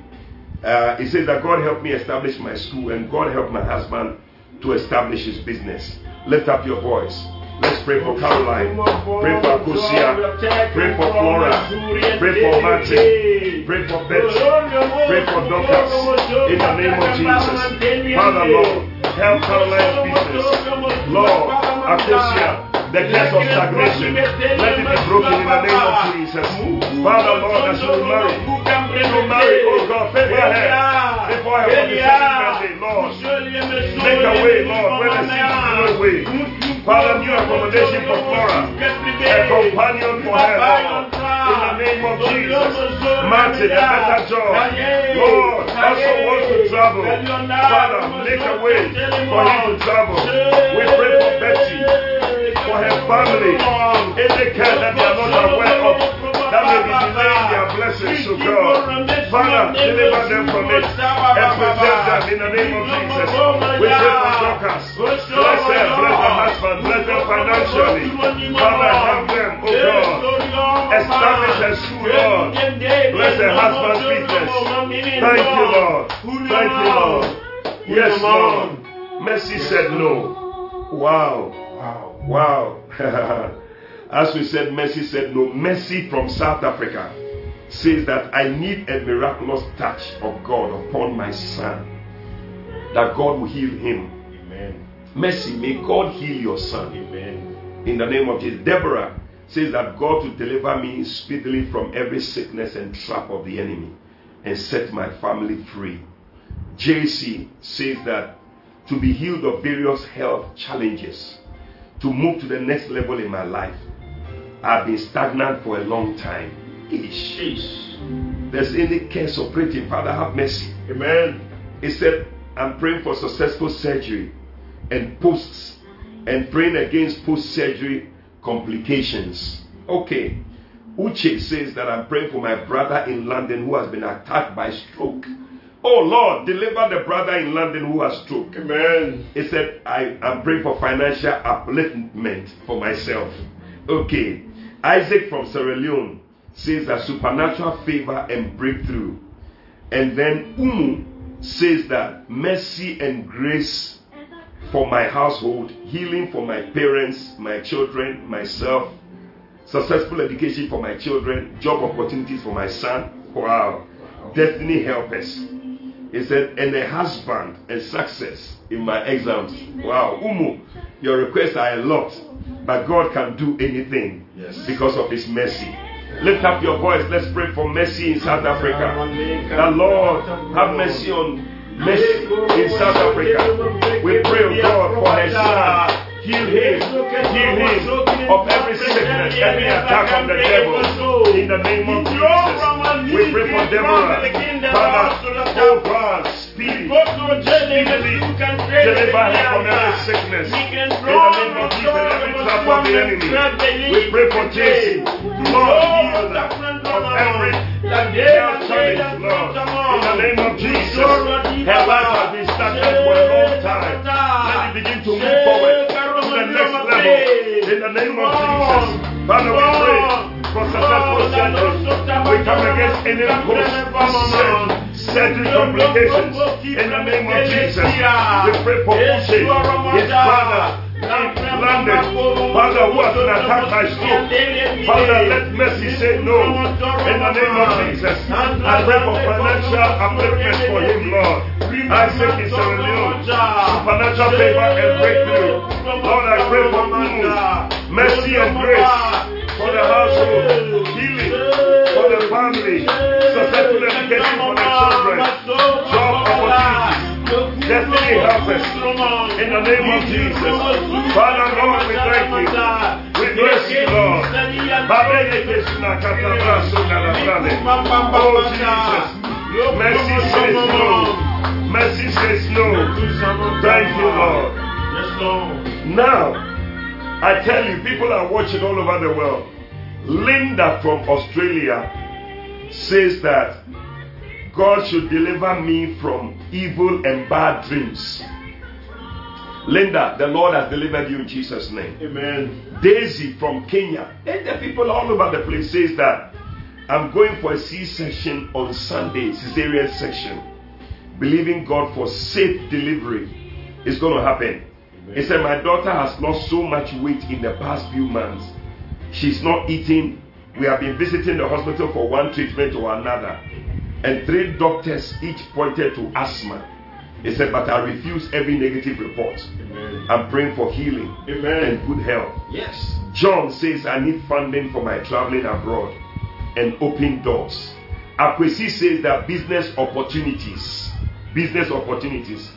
Uh, he says that God helped me establish my school and God helped my husband to establish his business. Lift up your voice. Let's pray for Caroline. Pray for Akosua. Pray for Flora. Pray for Martin. Pray for Betsy. Pray for Dorcas. In the name of Jesus. Father, Lord, help Caroline's business. Lord, Akosua, the curse of stagnation, let it be broken in the name of Jesus. Father, Lord, as you marry, you marry, oh God, favor her before her 47th birthday, Lord. Make a way, Lord, where there seems to be no way. Father, new accommodation for Flora, a companion for her, Lord. In the name of Jesus. Martin, a better job. Lord, also wants to travel. Father, make a way for him to travel. We pray for Betty, for her family, any care that they are not aware of, that may be delaying their blessings to God. Father, deliver them from it and preserve them in the name of Jesus. We pray for Dorcas. Bless her, bless her husband, bless them financially. Father, help them, oh God. Establish her school, Lord. Bless her husband's business. Thank you, Lord. Thank you, Lord. Yes, Lord. Mercy said no. Wow. Wow. Wow. As we said, Mercy said no. Mercy from South Africa says that I need a miraculous touch of God upon my son, that God will heal him. Amen. Mercy, may God heal your son Amen. in the name of Jesus. Deborah says that God will deliver me speedily from every sickness and trap of the enemy and set my family free. JC says that to be healed of various health challenges, to move to the next level in my life. I've been stagnant for a long time. Jeez. There's any curse operating, Father, have mercy. Amen. He said, I'm praying for successful surgery and posts and praying against post surgery complications. Okay. Uche says that I'm praying for my brother in London who has been attacked by stroke. Oh Lord, deliver the brother in London who has stroke. Amen. He said, I am praying for financial upliftment for myself. Okay. Isaac from Sierra Leone says that supernatural favor and breakthrough. And then Umu says that mercy and grace for my household, healing for my parents, my children, myself, successful education for my children, job opportunities for my son. Wow. Destiny helpers. He said, and a husband and success in my exams. Wow. Umu, your requests are a lot, but God can do anything Yes. because of His mercy. Lift up your voice. Let's pray for mercy in South Africa. The Lord have mercy on mercy in South Africa. We pray, oh God, for her son. Heal him, him of every sickness, every attack of the devil. In the name of Jesus, we pray for Deborah. Father, oh God, speed, speedily deliver her from every sickness. In the name of Jesus, every trap of the enemy. We pray for Jason. Lord, heal her of every health challenge, Lord. In the name of Jesus, her life has been stagnant for a long time. Let it begin to move forward next level. In the name of Jesus. Father, we pray for successful surgery. We come against any post surgery complications. In the name of Jesus. We pray for Uche, his brother London. Father, who has been attacked by stroke. Father, let mercy say no. In the name of Jesus. I pray for financial upliftment for him, Lord. Isaac is a renewal. Supernatural favor and breakthrough. Lord, I pray for good, mercy and grace for the household, healing for the family, successful education for the children, job opportunities, destiny helpers. In the name of Jesus. Father, Lord, we thank you. We bless you, Lord. Oh, Jesus. Mercy says no. Mercy says no. Thank you, Lord. Now, I tell you, people are watching all over the world. Linda from Australia says that God should deliver me from evil and bad dreams. Linda, the Lord has delivered you in Jesus' name. Amen. Daisy from Kenya, and the people all over the place says that I'm going for a C-section on Sunday, cesarean section, believing God for safe delivery. It's going to happen. He said, My daughter has lost so much weight in the past few months. She's not eating. We have been visiting the hospital for one treatment or another. And three doctors each pointed to asthma. He said, But I refuse every negative report. Amen. I'm praying for healing Amen. and good health. Yes. John says, I need funding for my traveling abroad and open doors. Akwesi says that business opportunities, business opportunities.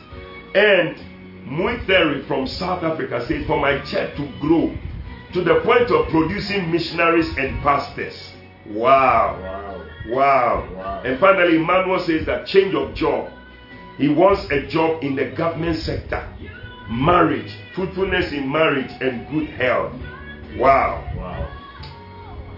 And Muitheri from South Africa says, for my church to grow to the point of producing missionaries and pastors. Wow. Wow. Wow. Wow. And finally, Emmanuel says that change of job. He wants a job in the government sector, marriage, fruitfulness in marriage, and good health. Wow. Wow.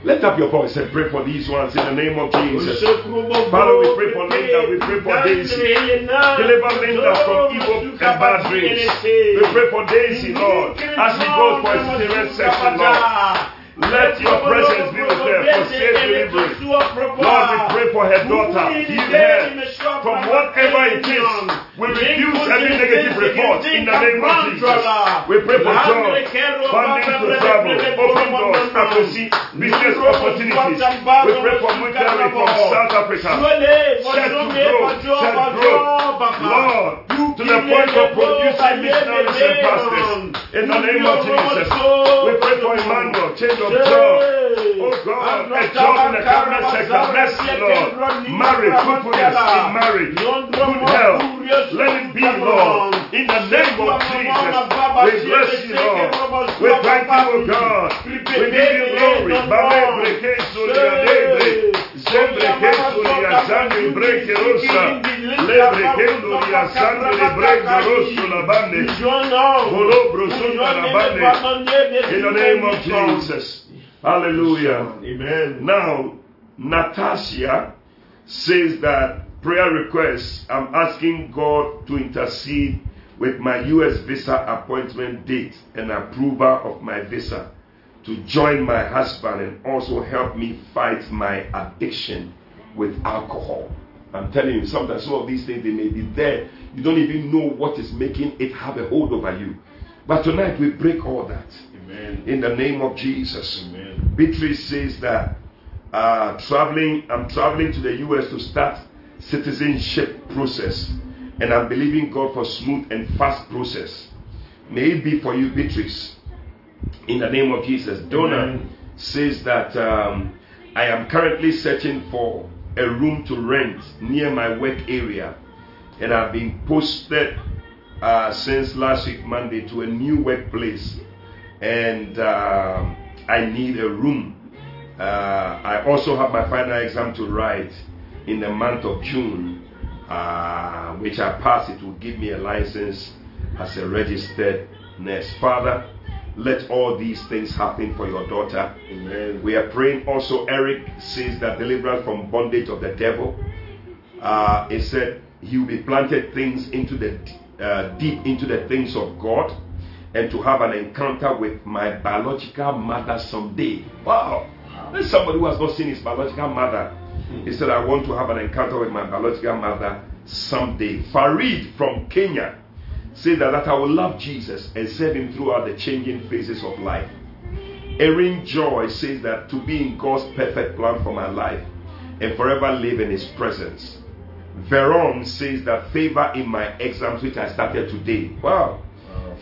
Lift up your voice and pray for these ones in the name of Jesus. Father, we pray for Linda, we pray for Daisy. Deliver Linda from evil and bad dreams. We pray for Daisy, Lord, as she goes for a cesarean section, Lord. Let your presence be with her for safe delivery. Lord, we pray for her daughter. Heal her from whatever it is. We refuse every negative report in the name of Jesus. We pray for job, funding to travel, open doors, prophecy, business opportunities. We pray for Mutari from South Africa. Set to grow, set growth. Lord, to the point of producing missionaries and pastors. In the name of Jesus. We pray for Emmanuel, change of job. Oh God, a job in the government sector. Mercy, Lord. Marriage, fruitfulness in marriage, good health. Let it be, Lord. In the name of Jesus. We bless you, Lord. We thank you, God. We give you glory. Bale breke solia debre. Zembre ke solia zande breke rosa. Le breke solia zande le breke rosso la bande. Volo brosunda la bande. In the name of Jesus. Hallelujah. Amen. Now, Natasha says that prayer requests, I'm asking God to intercede with my US visa appointment date and approval of my visa to join my husband and also help me fight my addiction with alcohol. I'm telling you, sometimes some of these things they may be there. You don't even know what is making it have a hold over you. But tonight we break all that Amen. in the name of Jesus. Amen. Beatrice says that uh, traveling, I'm traveling to the US to start citizenship process, and I'm believing God for smooth and fast process. May it be for you, Beatrice, in the name of Jesus. Donna Amen. says that um, I am currently searching for a room to rent near my work area, and I've been posted uh, since last week Monday to a new workplace, and um I need a room. Uh, I also have my final exam to write in the month of June, uh, which I pass. It will give me a license as a registered nurse. Father, let all these things happen for your daughter. Amen. We are praying also. Eric says that deliverance from bondage of the devil. Uh, he said he will be planted things into the uh, deep into the things of God and to have an encounter with my biological mother someday. Wow. There's somebody who has not seen his biological mother. He said, I want to have an encounter with my biological mother someday. Farid from Kenya says that, that I will love Jesus and serve him throughout the changing phases of life. Erin Joy says that to be in God's perfect plan for my life and forever live in his presence. Veron says that favor in my exams, which I started today. Wow.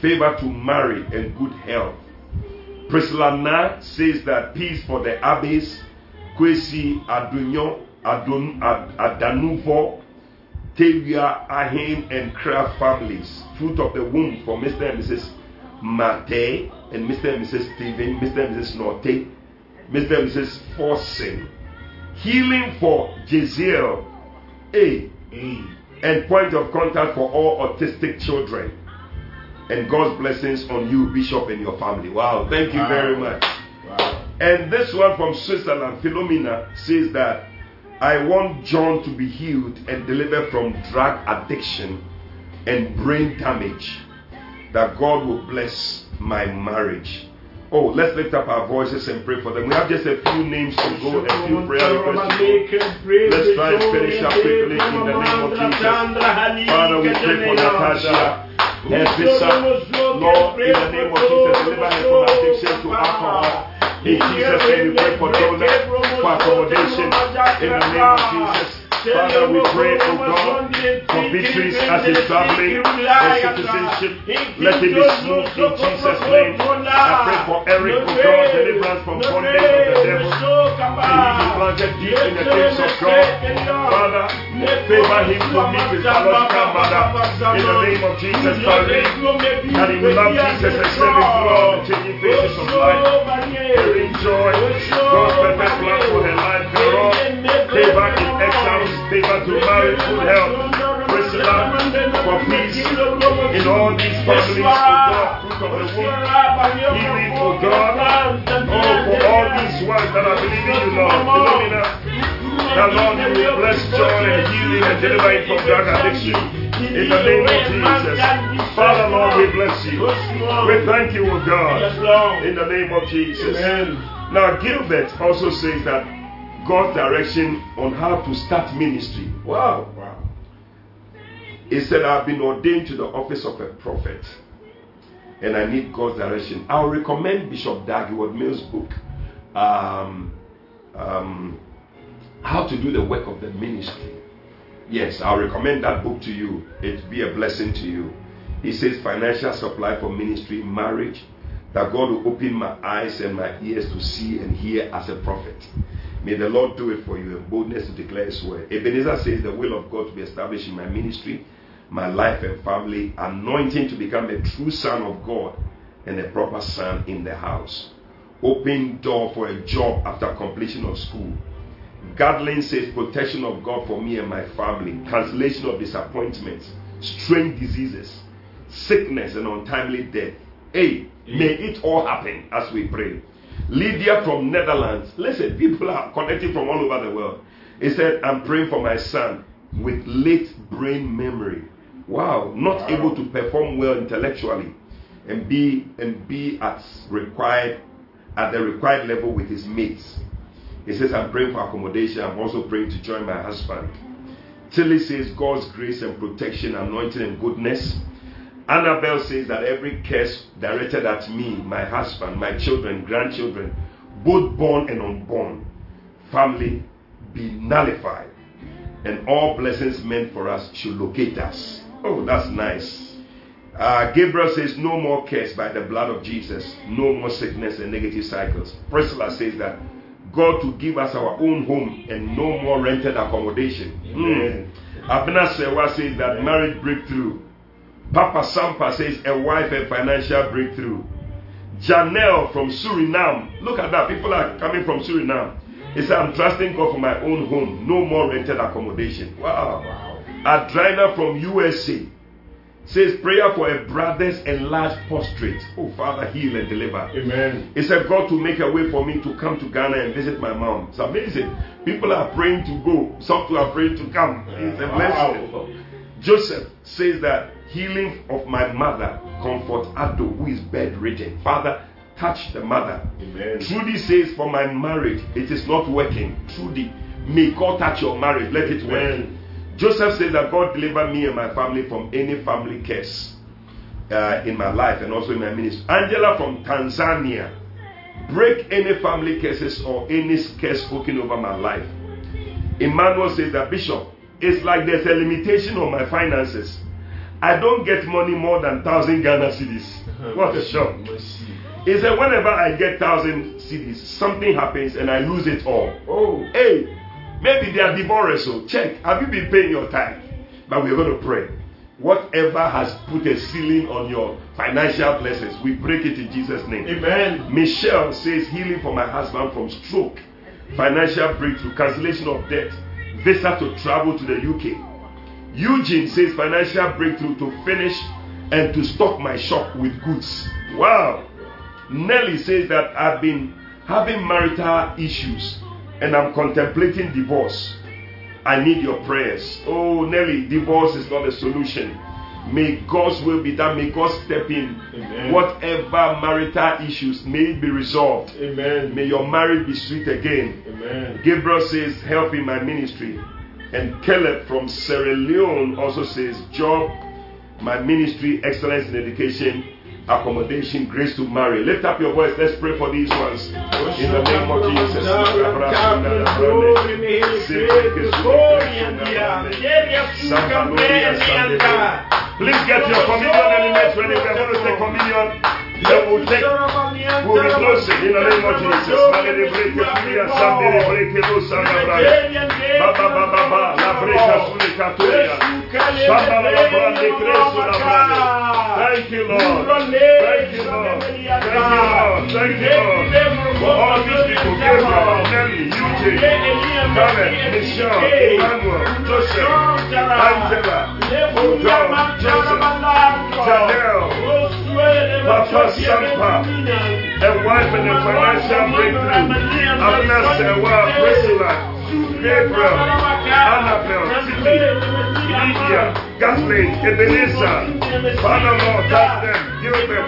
Favor to marry and good health. Priscilla Na says that peace for the Abbes, Kwesi Adunyo, Adun, Ad, Adanuvo, Tavia, Ahin, and Kraft families. Fruit of the womb for Mr. and Mrs. Mate and Mr. and Mrs. Stephen, Mr. and Mrs. Norte, Mr. and Mrs. Forsen. Healing for Jeziel A. And point of contact for all autistic children. And God's blessings on you, Bishop, and your family. Wow, thank you very much. Wow. And this one from Switzerland, Philomena, says that I want John to be healed and delivered from drug addiction and brain damage. That God will bless my marriage. Oh, let's lift up our voices and pray for them. We have just a few names to go, a few prayer requests. Let's try and finish up quickly in the name of Jesus. Father, we pray for Natasha. Efisa, Lord, in the name of Jesus, deliver her from addiction to alcohol. In Jesus' name, we pray for Dole, for accommodation. In the name of Jesus. Father, we pray, oh God, for victories as he's traveling and citizenship. Let it be smooth in Jesus' name. I pray for Eric, oh God, deliverance from bondage of the devil. May he be planted deep in the things of God. Father, favor him to meet his biological mother. In the name of Jesus, Father, that he will love Jesus and serve him throughout the changing phases of life. Erin Joy, God's perfect plan for her life. Thereof, favor in exams, favor to marry, good health. Priscilla, for peace in all these families, oh God, fruit of the womb. Healing, oh God. Oh, for all these ones that are believing you, Lord. Philomena, that Lord, you will bless joy and healing and deliver from drug addiction. In the name of Jesus. Father, Lord, we bless you. We thank you, O God. In the name of Jesus. Now, Gilbert also says that God's direction on how to start ministry. Wow. Wow. He said, I've been ordained to the office of a prophet and I need God's direction. I'll recommend Bishop Dag Mills' book, um, um, How to Do the Work of the Ministry. Yes, I'll recommend that book to you. It'll be a blessing to you. He says, Financial supply for ministry, marriage, that God will open my eyes and my ears to see and hear as a prophet. May the Lord do it for you and boldness to declare His word. Ebenezer says, The will of God to be established in my ministry, my life and family, anointing to become a true son of God and a proper son in the house. Open door for a job after completion of school. Gadlin says, Protection of God for me and my family, cancellation of disappointments, strange diseases, sickness, and untimely death. Hey, may it all happen as we pray. Lydia from Netherlands. Listen, people are connecting from all over the world. He said, I'm praying for my son with late brain memory. Wow, not Wow. able to perform well intellectually and be and be at required at the required level with his mates. He says, I'm praying for accommodation. I'm also praying to join my husband. Tilly says, God's grace and protection, anointing and goodness. Annabelle says that every curse directed at me, my husband, my children, grandchildren, both born and unborn, family, be nullified. And all blessings meant for us should locate us. Oh, that's nice. Uh, Gabriel says, No more curse by the blood of Jesus, no more sickness and negative cycles. Priscilla says that God to give us our own home and no more rented accommodation. Mm. Abner Sewa says that marriage breakthrough. Papa Sampa says a wife and financial breakthrough. Janelle from Suriname. Look at that. People are coming from Suriname. He said, I'm trusting God for my own home. No more rented accommodation. Wow. Wow. Adrina from USA says prayer for a brother's enlarged prostrate. Oh, Father, heal and deliver. Amen. He said, God to make a way for me to come to Ghana and visit my mom. It's amazing. People are praying to go. Some people are praying to come. It's a blessing. Wow. Joseph says that healing of my mother, comfort Ado, who is bedridden. Father, touch the mother. Amen. Trudy says, For my marriage, it is not working. Trudy, may God touch your marriage, let it work. Joseph says that God deliver me and my family from any family curse uh, in my life and also in my ministry. Angela from Tanzania, break any family curses or any curse spoken over my life. Emmanuel says that Bishop, it's like there's a limitation on my finances. I don't get money more than thousand Ghana cedis. What a shock! He said, whenever I get thousand cedis, something happens and I lose it all. Oh. Hey, maybe they are divorced, so check. Have you been paying your tithe? But we're going to pray. Whatever has put a ceiling on your financial blessings, we break it in Jesus' name. Amen. Michelle says healing for my husband from stroke, financial breakthrough, cancellation of debt, visa to travel to the UK. Eugene says financial breakthrough to finish and to stock my shop with goods. Wow. Nelly says that I've been having marital issues and I'm contemplating divorce. I need your prayers. Oh, Nelly, divorce is not a solution. May God's will be done. May God step in. Amen. Whatever marital issues may be resolved. Amen. May your marriage be sweet again. Amen. Gabriel says, Help in my ministry. And Caleb from Sierra Leone also says, Job, my ministry, excellence in education, accommodation, grace to marry. Lift up your voice. Let's pray for these ones. In the name of Jesus. Please get your communion elements ready. We are going to take communion. We'll take We'll be closing in the name of Jesus. Malere breke furia sandere breke lo sanda brande. Baba baba ba la breka sule katoria. Shamba la brande creso la brande. Thank you Lord. Thank you Lord. Thank you Lord. Thank you Lord. For all these people, Gabriel, Nelly, Eugene, Karen, Michelle, Emmanuel, Joseph, Angela, John, Joseph, Janelle, Papa Sampa, a wife and a financial breakthrough. Abner Sewa, Priscilla, Gabriel, Annabelle, Tiffany, Lydia, Kathleen, Ebenezer, Father Lord, touch them, Gilbert,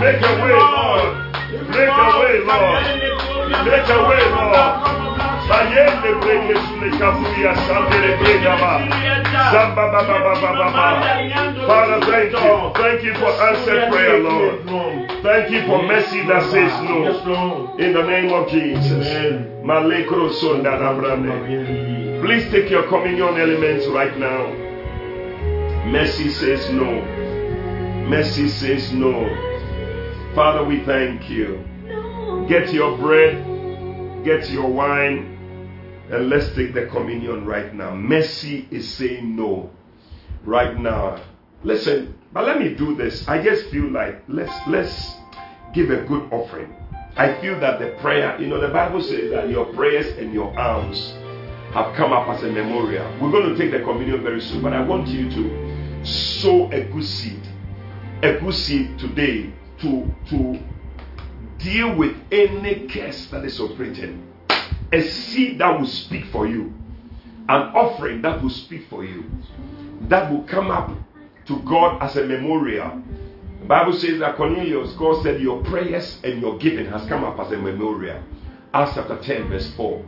make a way, Lord, make a way, Lord, make a way, Lord. Sayende breke sule kafuria sandere breka. Samba ba ba ba ba ba ba. Father, thank you. Thank you for answered prayer, Lord. Thank you for mercy that says no. In the name of Jesus. Amen. Malekro sonda na. Please take your communion elements right now. Mercy says no. Mercy says no. Father, we thank you. Get your bread, get your wine, and let's take the communion right now. Mercy is saying no right now. Listen, but let me do this. I just feel like let's let's give a good offering. I feel that the prayer, you know, the Bible says that your prayers and your alms have come up as a memorial. We're going to take the communion very soon, but I want you to sow a good seed, a good seed today to to deal with any curse that is operating. A seed that will speak for you, an offering that will speak for you, that will come up to God as a memorial. The Bible says that Cornelius, God said, Your prayers and your giving has come up as a memorial. Acts chapter 10, verse 4.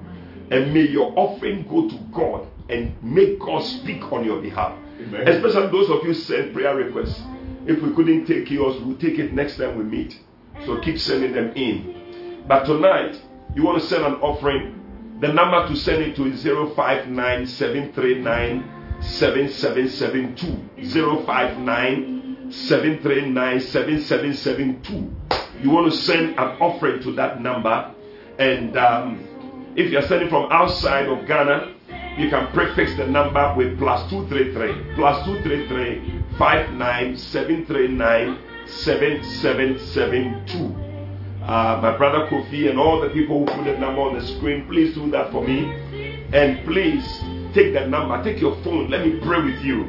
And may your offering go to God and make God speak on your behalf. Amen. Especially those of you send prayer requests. If we couldn't take yours, we'll take it next time we meet. So keep sending them in. But tonight, you want to send an offering. The number to send it to is 059 739 7772. 059 739 7772. You want to send an offering to that number. And um, if you're sending from outside of Ghana, you can prefix the number with plus 233 plus 233 59 739 7772. Uh, my brother Kofi and all the people who put the number on the screen, please do that for me. And please take that number, take your phone, let me pray with you.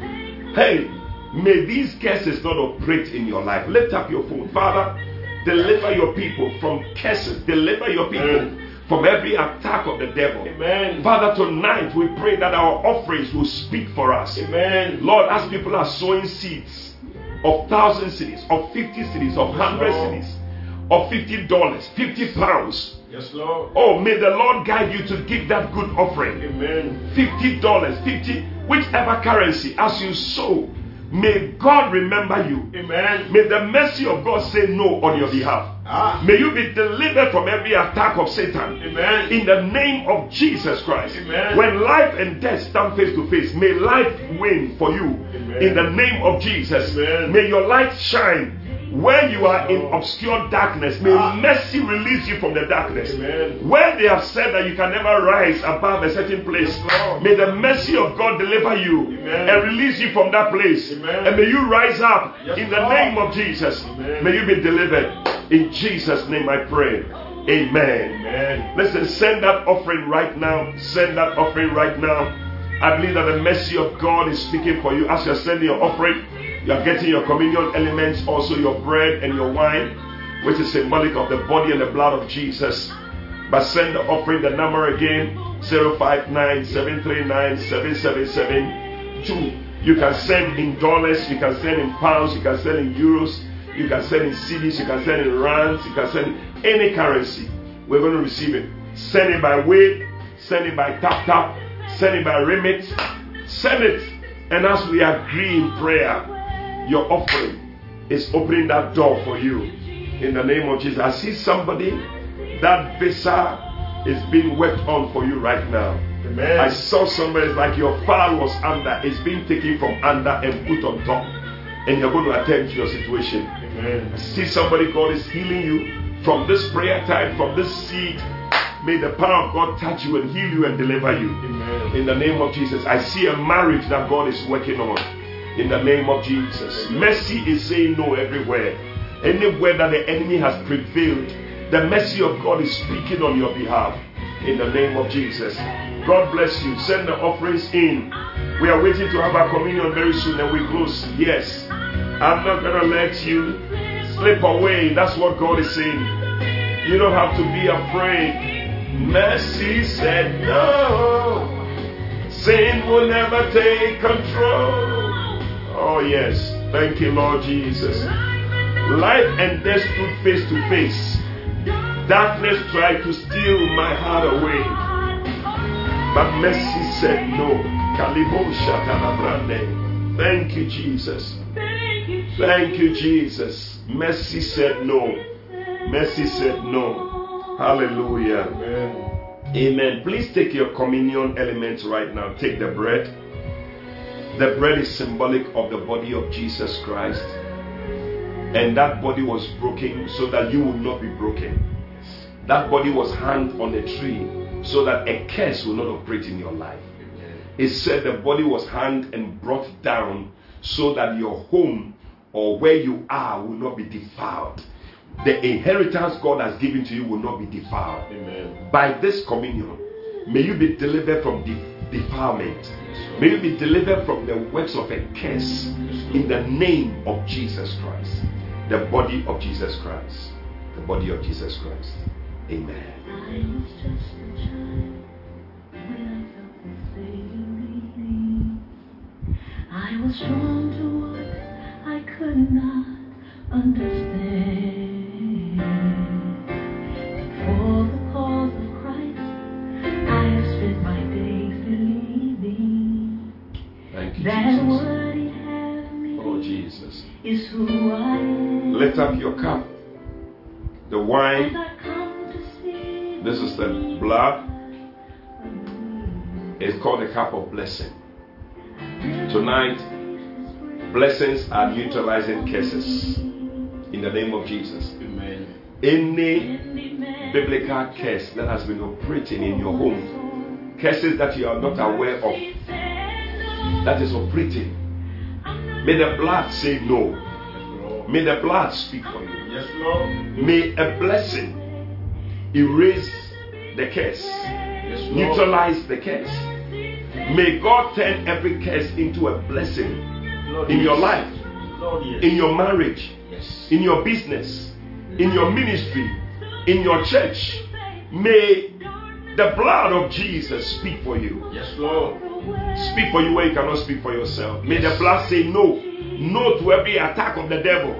Hey, may these curses not operate in your life. Lift up your phone. Father, deliver your people from curses, deliver your people from every attack of the devil. Amen. Father, tonight we pray that our offerings will speak for us. Amen. Lord, as people are sowing seeds of thousand cedis, of fifty cedis, of hundred cedis, of fifty dollars, fifty pounds. Yes, Lord. Oh, may the Lord guide you to give that good offering. Amen. Fifty dollars, fifty, whichever currency, as you sow, may God remember you. Amen. May the mercy of God say no on your behalf. Ah. May you be delivered from every attack of Satan. Amen. In the name of Jesus Christ. Amen. When life and death stand face to face, may life win for you. Amen. In the name of Jesus. Amen. May your light shine. When you are in obscure darkness, may Ah. mercy release you from the darkness. Amen. Where they have said that you can never rise above a certain place, Yes, may the mercy of God deliver you Amen. and release you from that place. Amen. And may you rise up Yes, in the Lord. name of Jesus. May you be delivered. In Jesus' name I pray. Amen. Amen. Listen, send that offering right now. Send that offering right now. I believe that the mercy of God is speaking for you. As you're sending your offering, you are getting your communion elements, also your bread and your wine, which is symbolic of the body and the blood of Jesus. But send the offering, the number again 059 739 7772. You can send in dollars, you can send in pounds, you can send in euros, you can send in cedis, you can send in rands, you can send in any currency. We're going to receive it. Send it by Wave, send it by Tap Tap, send it by Remit, send it. And as we agree in prayer, your offering is opening that door for you. In the name of Jesus. I see somebody, that visa is being worked on for you right now. Amen. I saw somebody, it's like your file was under, it's being taken from under and put on top. And you're going to attend to your situation. Amen. I see somebody, God is healing you from this prayer time, from this seed. May the power of God touch you and heal you and deliver you. Amen. In the name of Jesus. I see a marriage that God is working on. In the name of Jesus. Mercy is saying no everywhere. Anywhere that the enemy has prevailed, the mercy of God is speaking on your behalf. In the name of Jesus. God bless you. Send the offerings in. We are waiting to have our communion very soon and we close. Yes. I'm not going to let you slip away. That's what God is saying. You don't have to be afraid. Mercy said no. Sin will never take control. Oh, yes. Thank you, Lord Jesus. Life and death stood face to face. Darkness tried to steal my heart away. But mercy said no. Thank you, Jesus. Thank you, Jesus. Mercy said no. Mercy said no. Hallelujah. Amen. Amen. Please take your communion elements right now. Take the bread. The bread is symbolic of the body of Jesus Christ. And that body was broken so that you would not be broken. That body was hanged on a tree so that a curse will not operate in your life. It said the body was hanged and brought down so that your home or where you are will not be defiled. The inheritance God has given to you will not be defiled Amen. by this communion, may you be delivered from de- defilement. May you be delivered from the works of a curse in the name of Jesus Christ. The body of Jesus Christ. The body of Jesus Christ. Amen. I was just a child when I felt the me. I was drawn to what I could not understand. For the cause of Christ, I have spent my days believing Thank you, that Jesus. what He has me Oh, Jesus. is who I am. Lift up your cup. The wine, I come to see this is the blood. It's called the cup of blessing. Tonight, blessings are neutralizing curses in the name of Jesus. Amen. Any biblical curse that has been operating in your home, curses that you are not aware of, that is operating. May the blood say no. May the blood speak for you. Yes, Lord. May a blessing erase the curse, Yes, Lord. neutralize the curse. May God turn every curse into a blessing Lord, in your life, in your marriage, in your business, in your ministry, in your church, May the blood of Jesus speak for you. Yes, Lord. Speak for you where you cannot speak for yourself. May the blood say no. No to every attack of the devil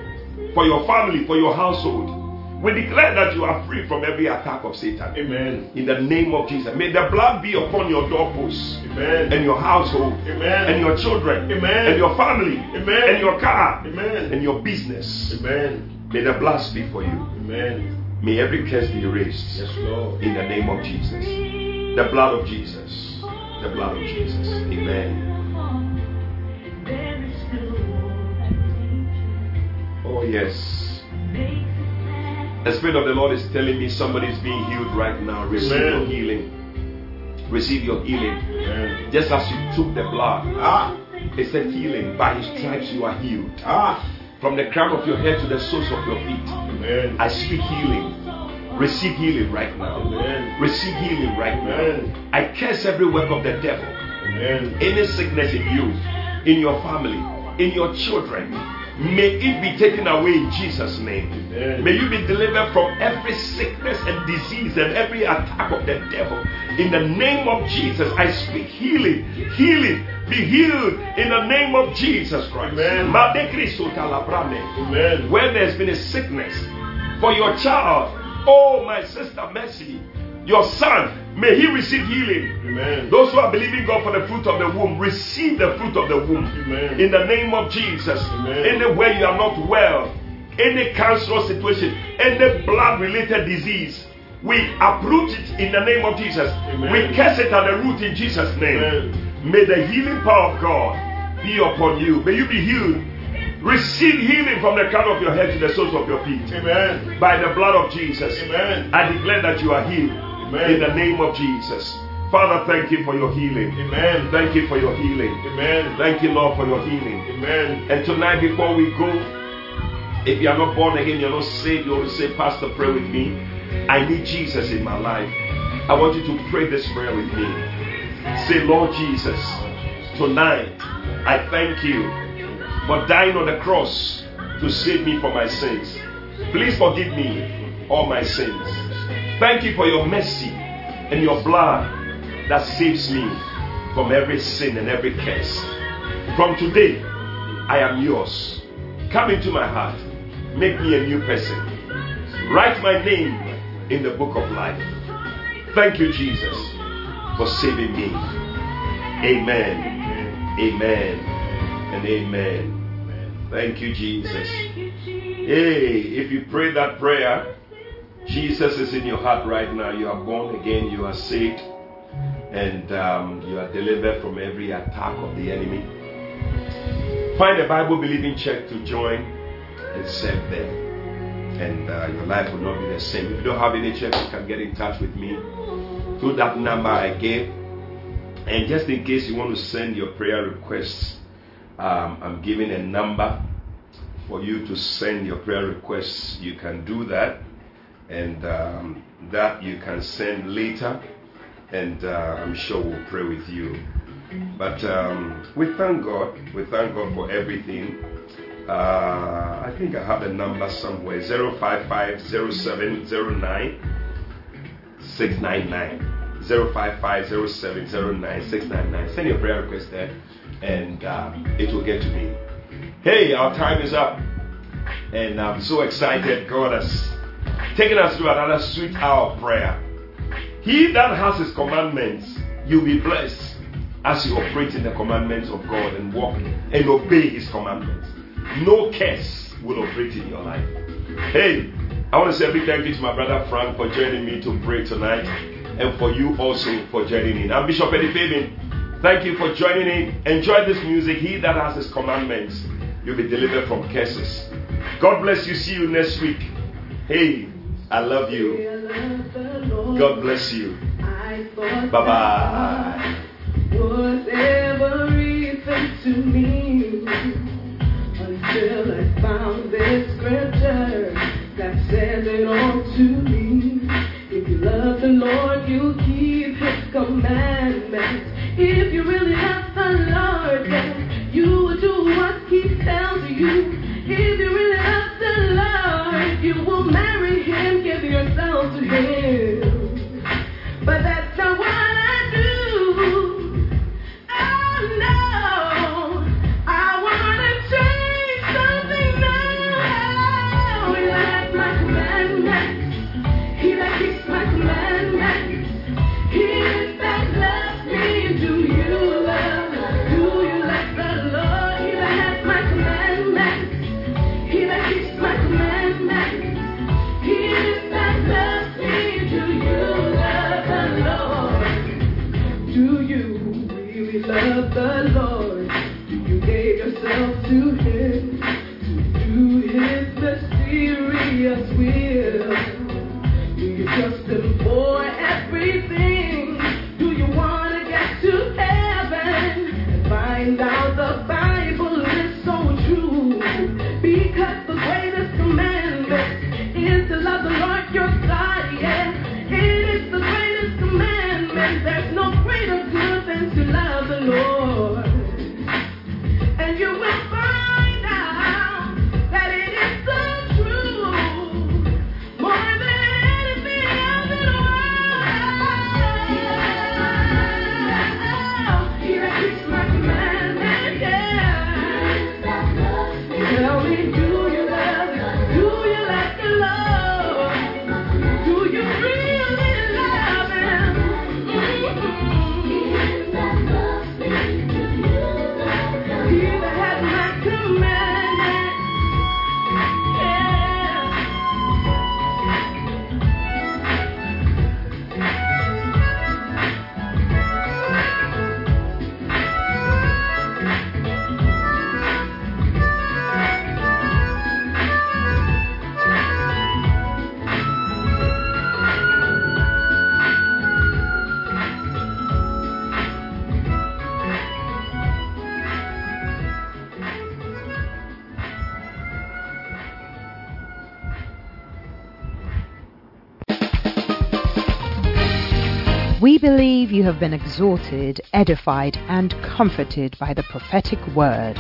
for your family, for your household. We declare that you are free from every attack of Satan. Amen. In the name of Jesus. May the blood be upon your doorposts Amen. and your household Amen. and your children Amen. and your family Amen. and your car Amen. and your business. Amen. May the blood speak for you. Amen. May every curse be erased Yes, Lord. in the name of Jesus. The blood of Jesus. The blood of Jesus. Amen. There is still more that nature Oh, yes. Makes it sad. The Spirit of the Lord is telling me somebody is being healed right now. Receive Amen. your healing. Receive your healing. Amen. Just as you took the blood, Ah. it said healing. By his stripes you are healed. Ah. From the crown of your head to the soles of your feet. Amen. I speak healing. Receive healing right now. Amen. Receive healing right now. I curse every work of the devil. Amen. Any sickness in you, in your family, in your children, may it be taken away in Jesus' name. Amen. May you be delivered from every sickness and disease and every attack of the devil. In the name of Jesus, I speak healing. Healing. Be healed in the name of Jesus Christ. Amen. Made Cristo talabrame. Amen. Where there's been a sickness for your child, oh my sister Mercy, your son, may he receive healing. Amen. Those who are believing God for the fruit of the womb, receive the fruit of the womb. Amen. In the name of Jesus. Amen. Anywhere you are not well, any cancerous situation, any blood related disease, we uproot it in the name of Jesus. Amen. We curse it at the root in Jesus' name. Amen. May the healing power of God be upon you. May you be healed. Receive healing from the crown of your head to the soles of your feet. Amen. By the blood of Jesus. Amen. I declare that you are healed Amen. in the name of Jesus. Father, thank you for your healing. Amen. Thank you for your healing. Amen. Thank you, Lord, for your healing. Amen. And tonight, before we go, if you are not born again, you're not saved, you want to say, Pastor, pray with me. I need Jesus in my life. I want you to pray this prayer with me. Say, Lord Jesus, tonight I thank you for dying on the cross to save me from my sins. Please forgive me all my sins. Thank you for your mercy and your blood that saves me from every sin and every curse. From today, I am yours. Come into my heart. Make me a new person. Write my name in the book of life. Thank you, Jesus, for saving me. Amen. Amen. And amen. Thank you, Jesus. Hey, if you pray that prayer, Jesus is in your heart right now. You are born again, you are saved, and um, you are delivered from every attack of the enemy. Find a Bible believing church to join and serve them. And uh, your life will not be the same. If you don't have any church, you can get in touch with me through that number I gave. And just in case you want to send your prayer requests, um, I'm giving a number for you to send your prayer requests. You can do that, and um, that you can send later, and uh, I'm sure we'll pray with you. But um, we thank God. We thank God for everything. Uh, I think I have the number somewhere 055 0709 699. 055 0709 699. Send your prayer request there, and um, it will get to me. Hey, our time is up, and I'm so excited. God has taken us through another sweet hour of prayer. He that has his commandments, you'll be blessed as you operate in the commandments of God and walk and obey his commandments. No curse will operate in your life. Hey, I want to say a big thank you to my brother Frank for joining me to pray tonight and for you also for joining in. I'm Bishop Eddie Fabin. Thank you for joining in. Enjoy this music. He that has his commandments, you'll be delivered from curses. God bless you. See you next week. Hey, I love you. God bless you. Bye bye. was to me until I found this scripture that says it all to me. If you love the Lord, you keep His commandments. If you really love the Lord, then you will do what He tells you. If you really love the Lord, if you will marry him, give yourself to him. But that believe you have been exhorted, edified, and comforted by the prophetic word.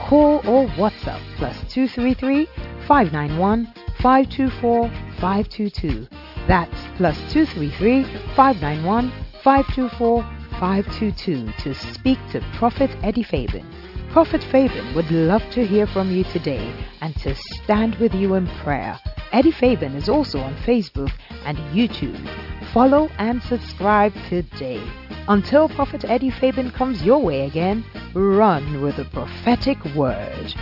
Call or WhatsApp plus 233 591 524 522. That's plus 233 591 524 522 to speak to Prophet Eddie Fabin. Prophet Fabin would love to hear from you today and to stand with you in prayer. Eddie Fabin is also on Facebook and YouTube. Follow and subscribe today. Until Prophet Eddie Fabin comes your way again, run with the prophetic word.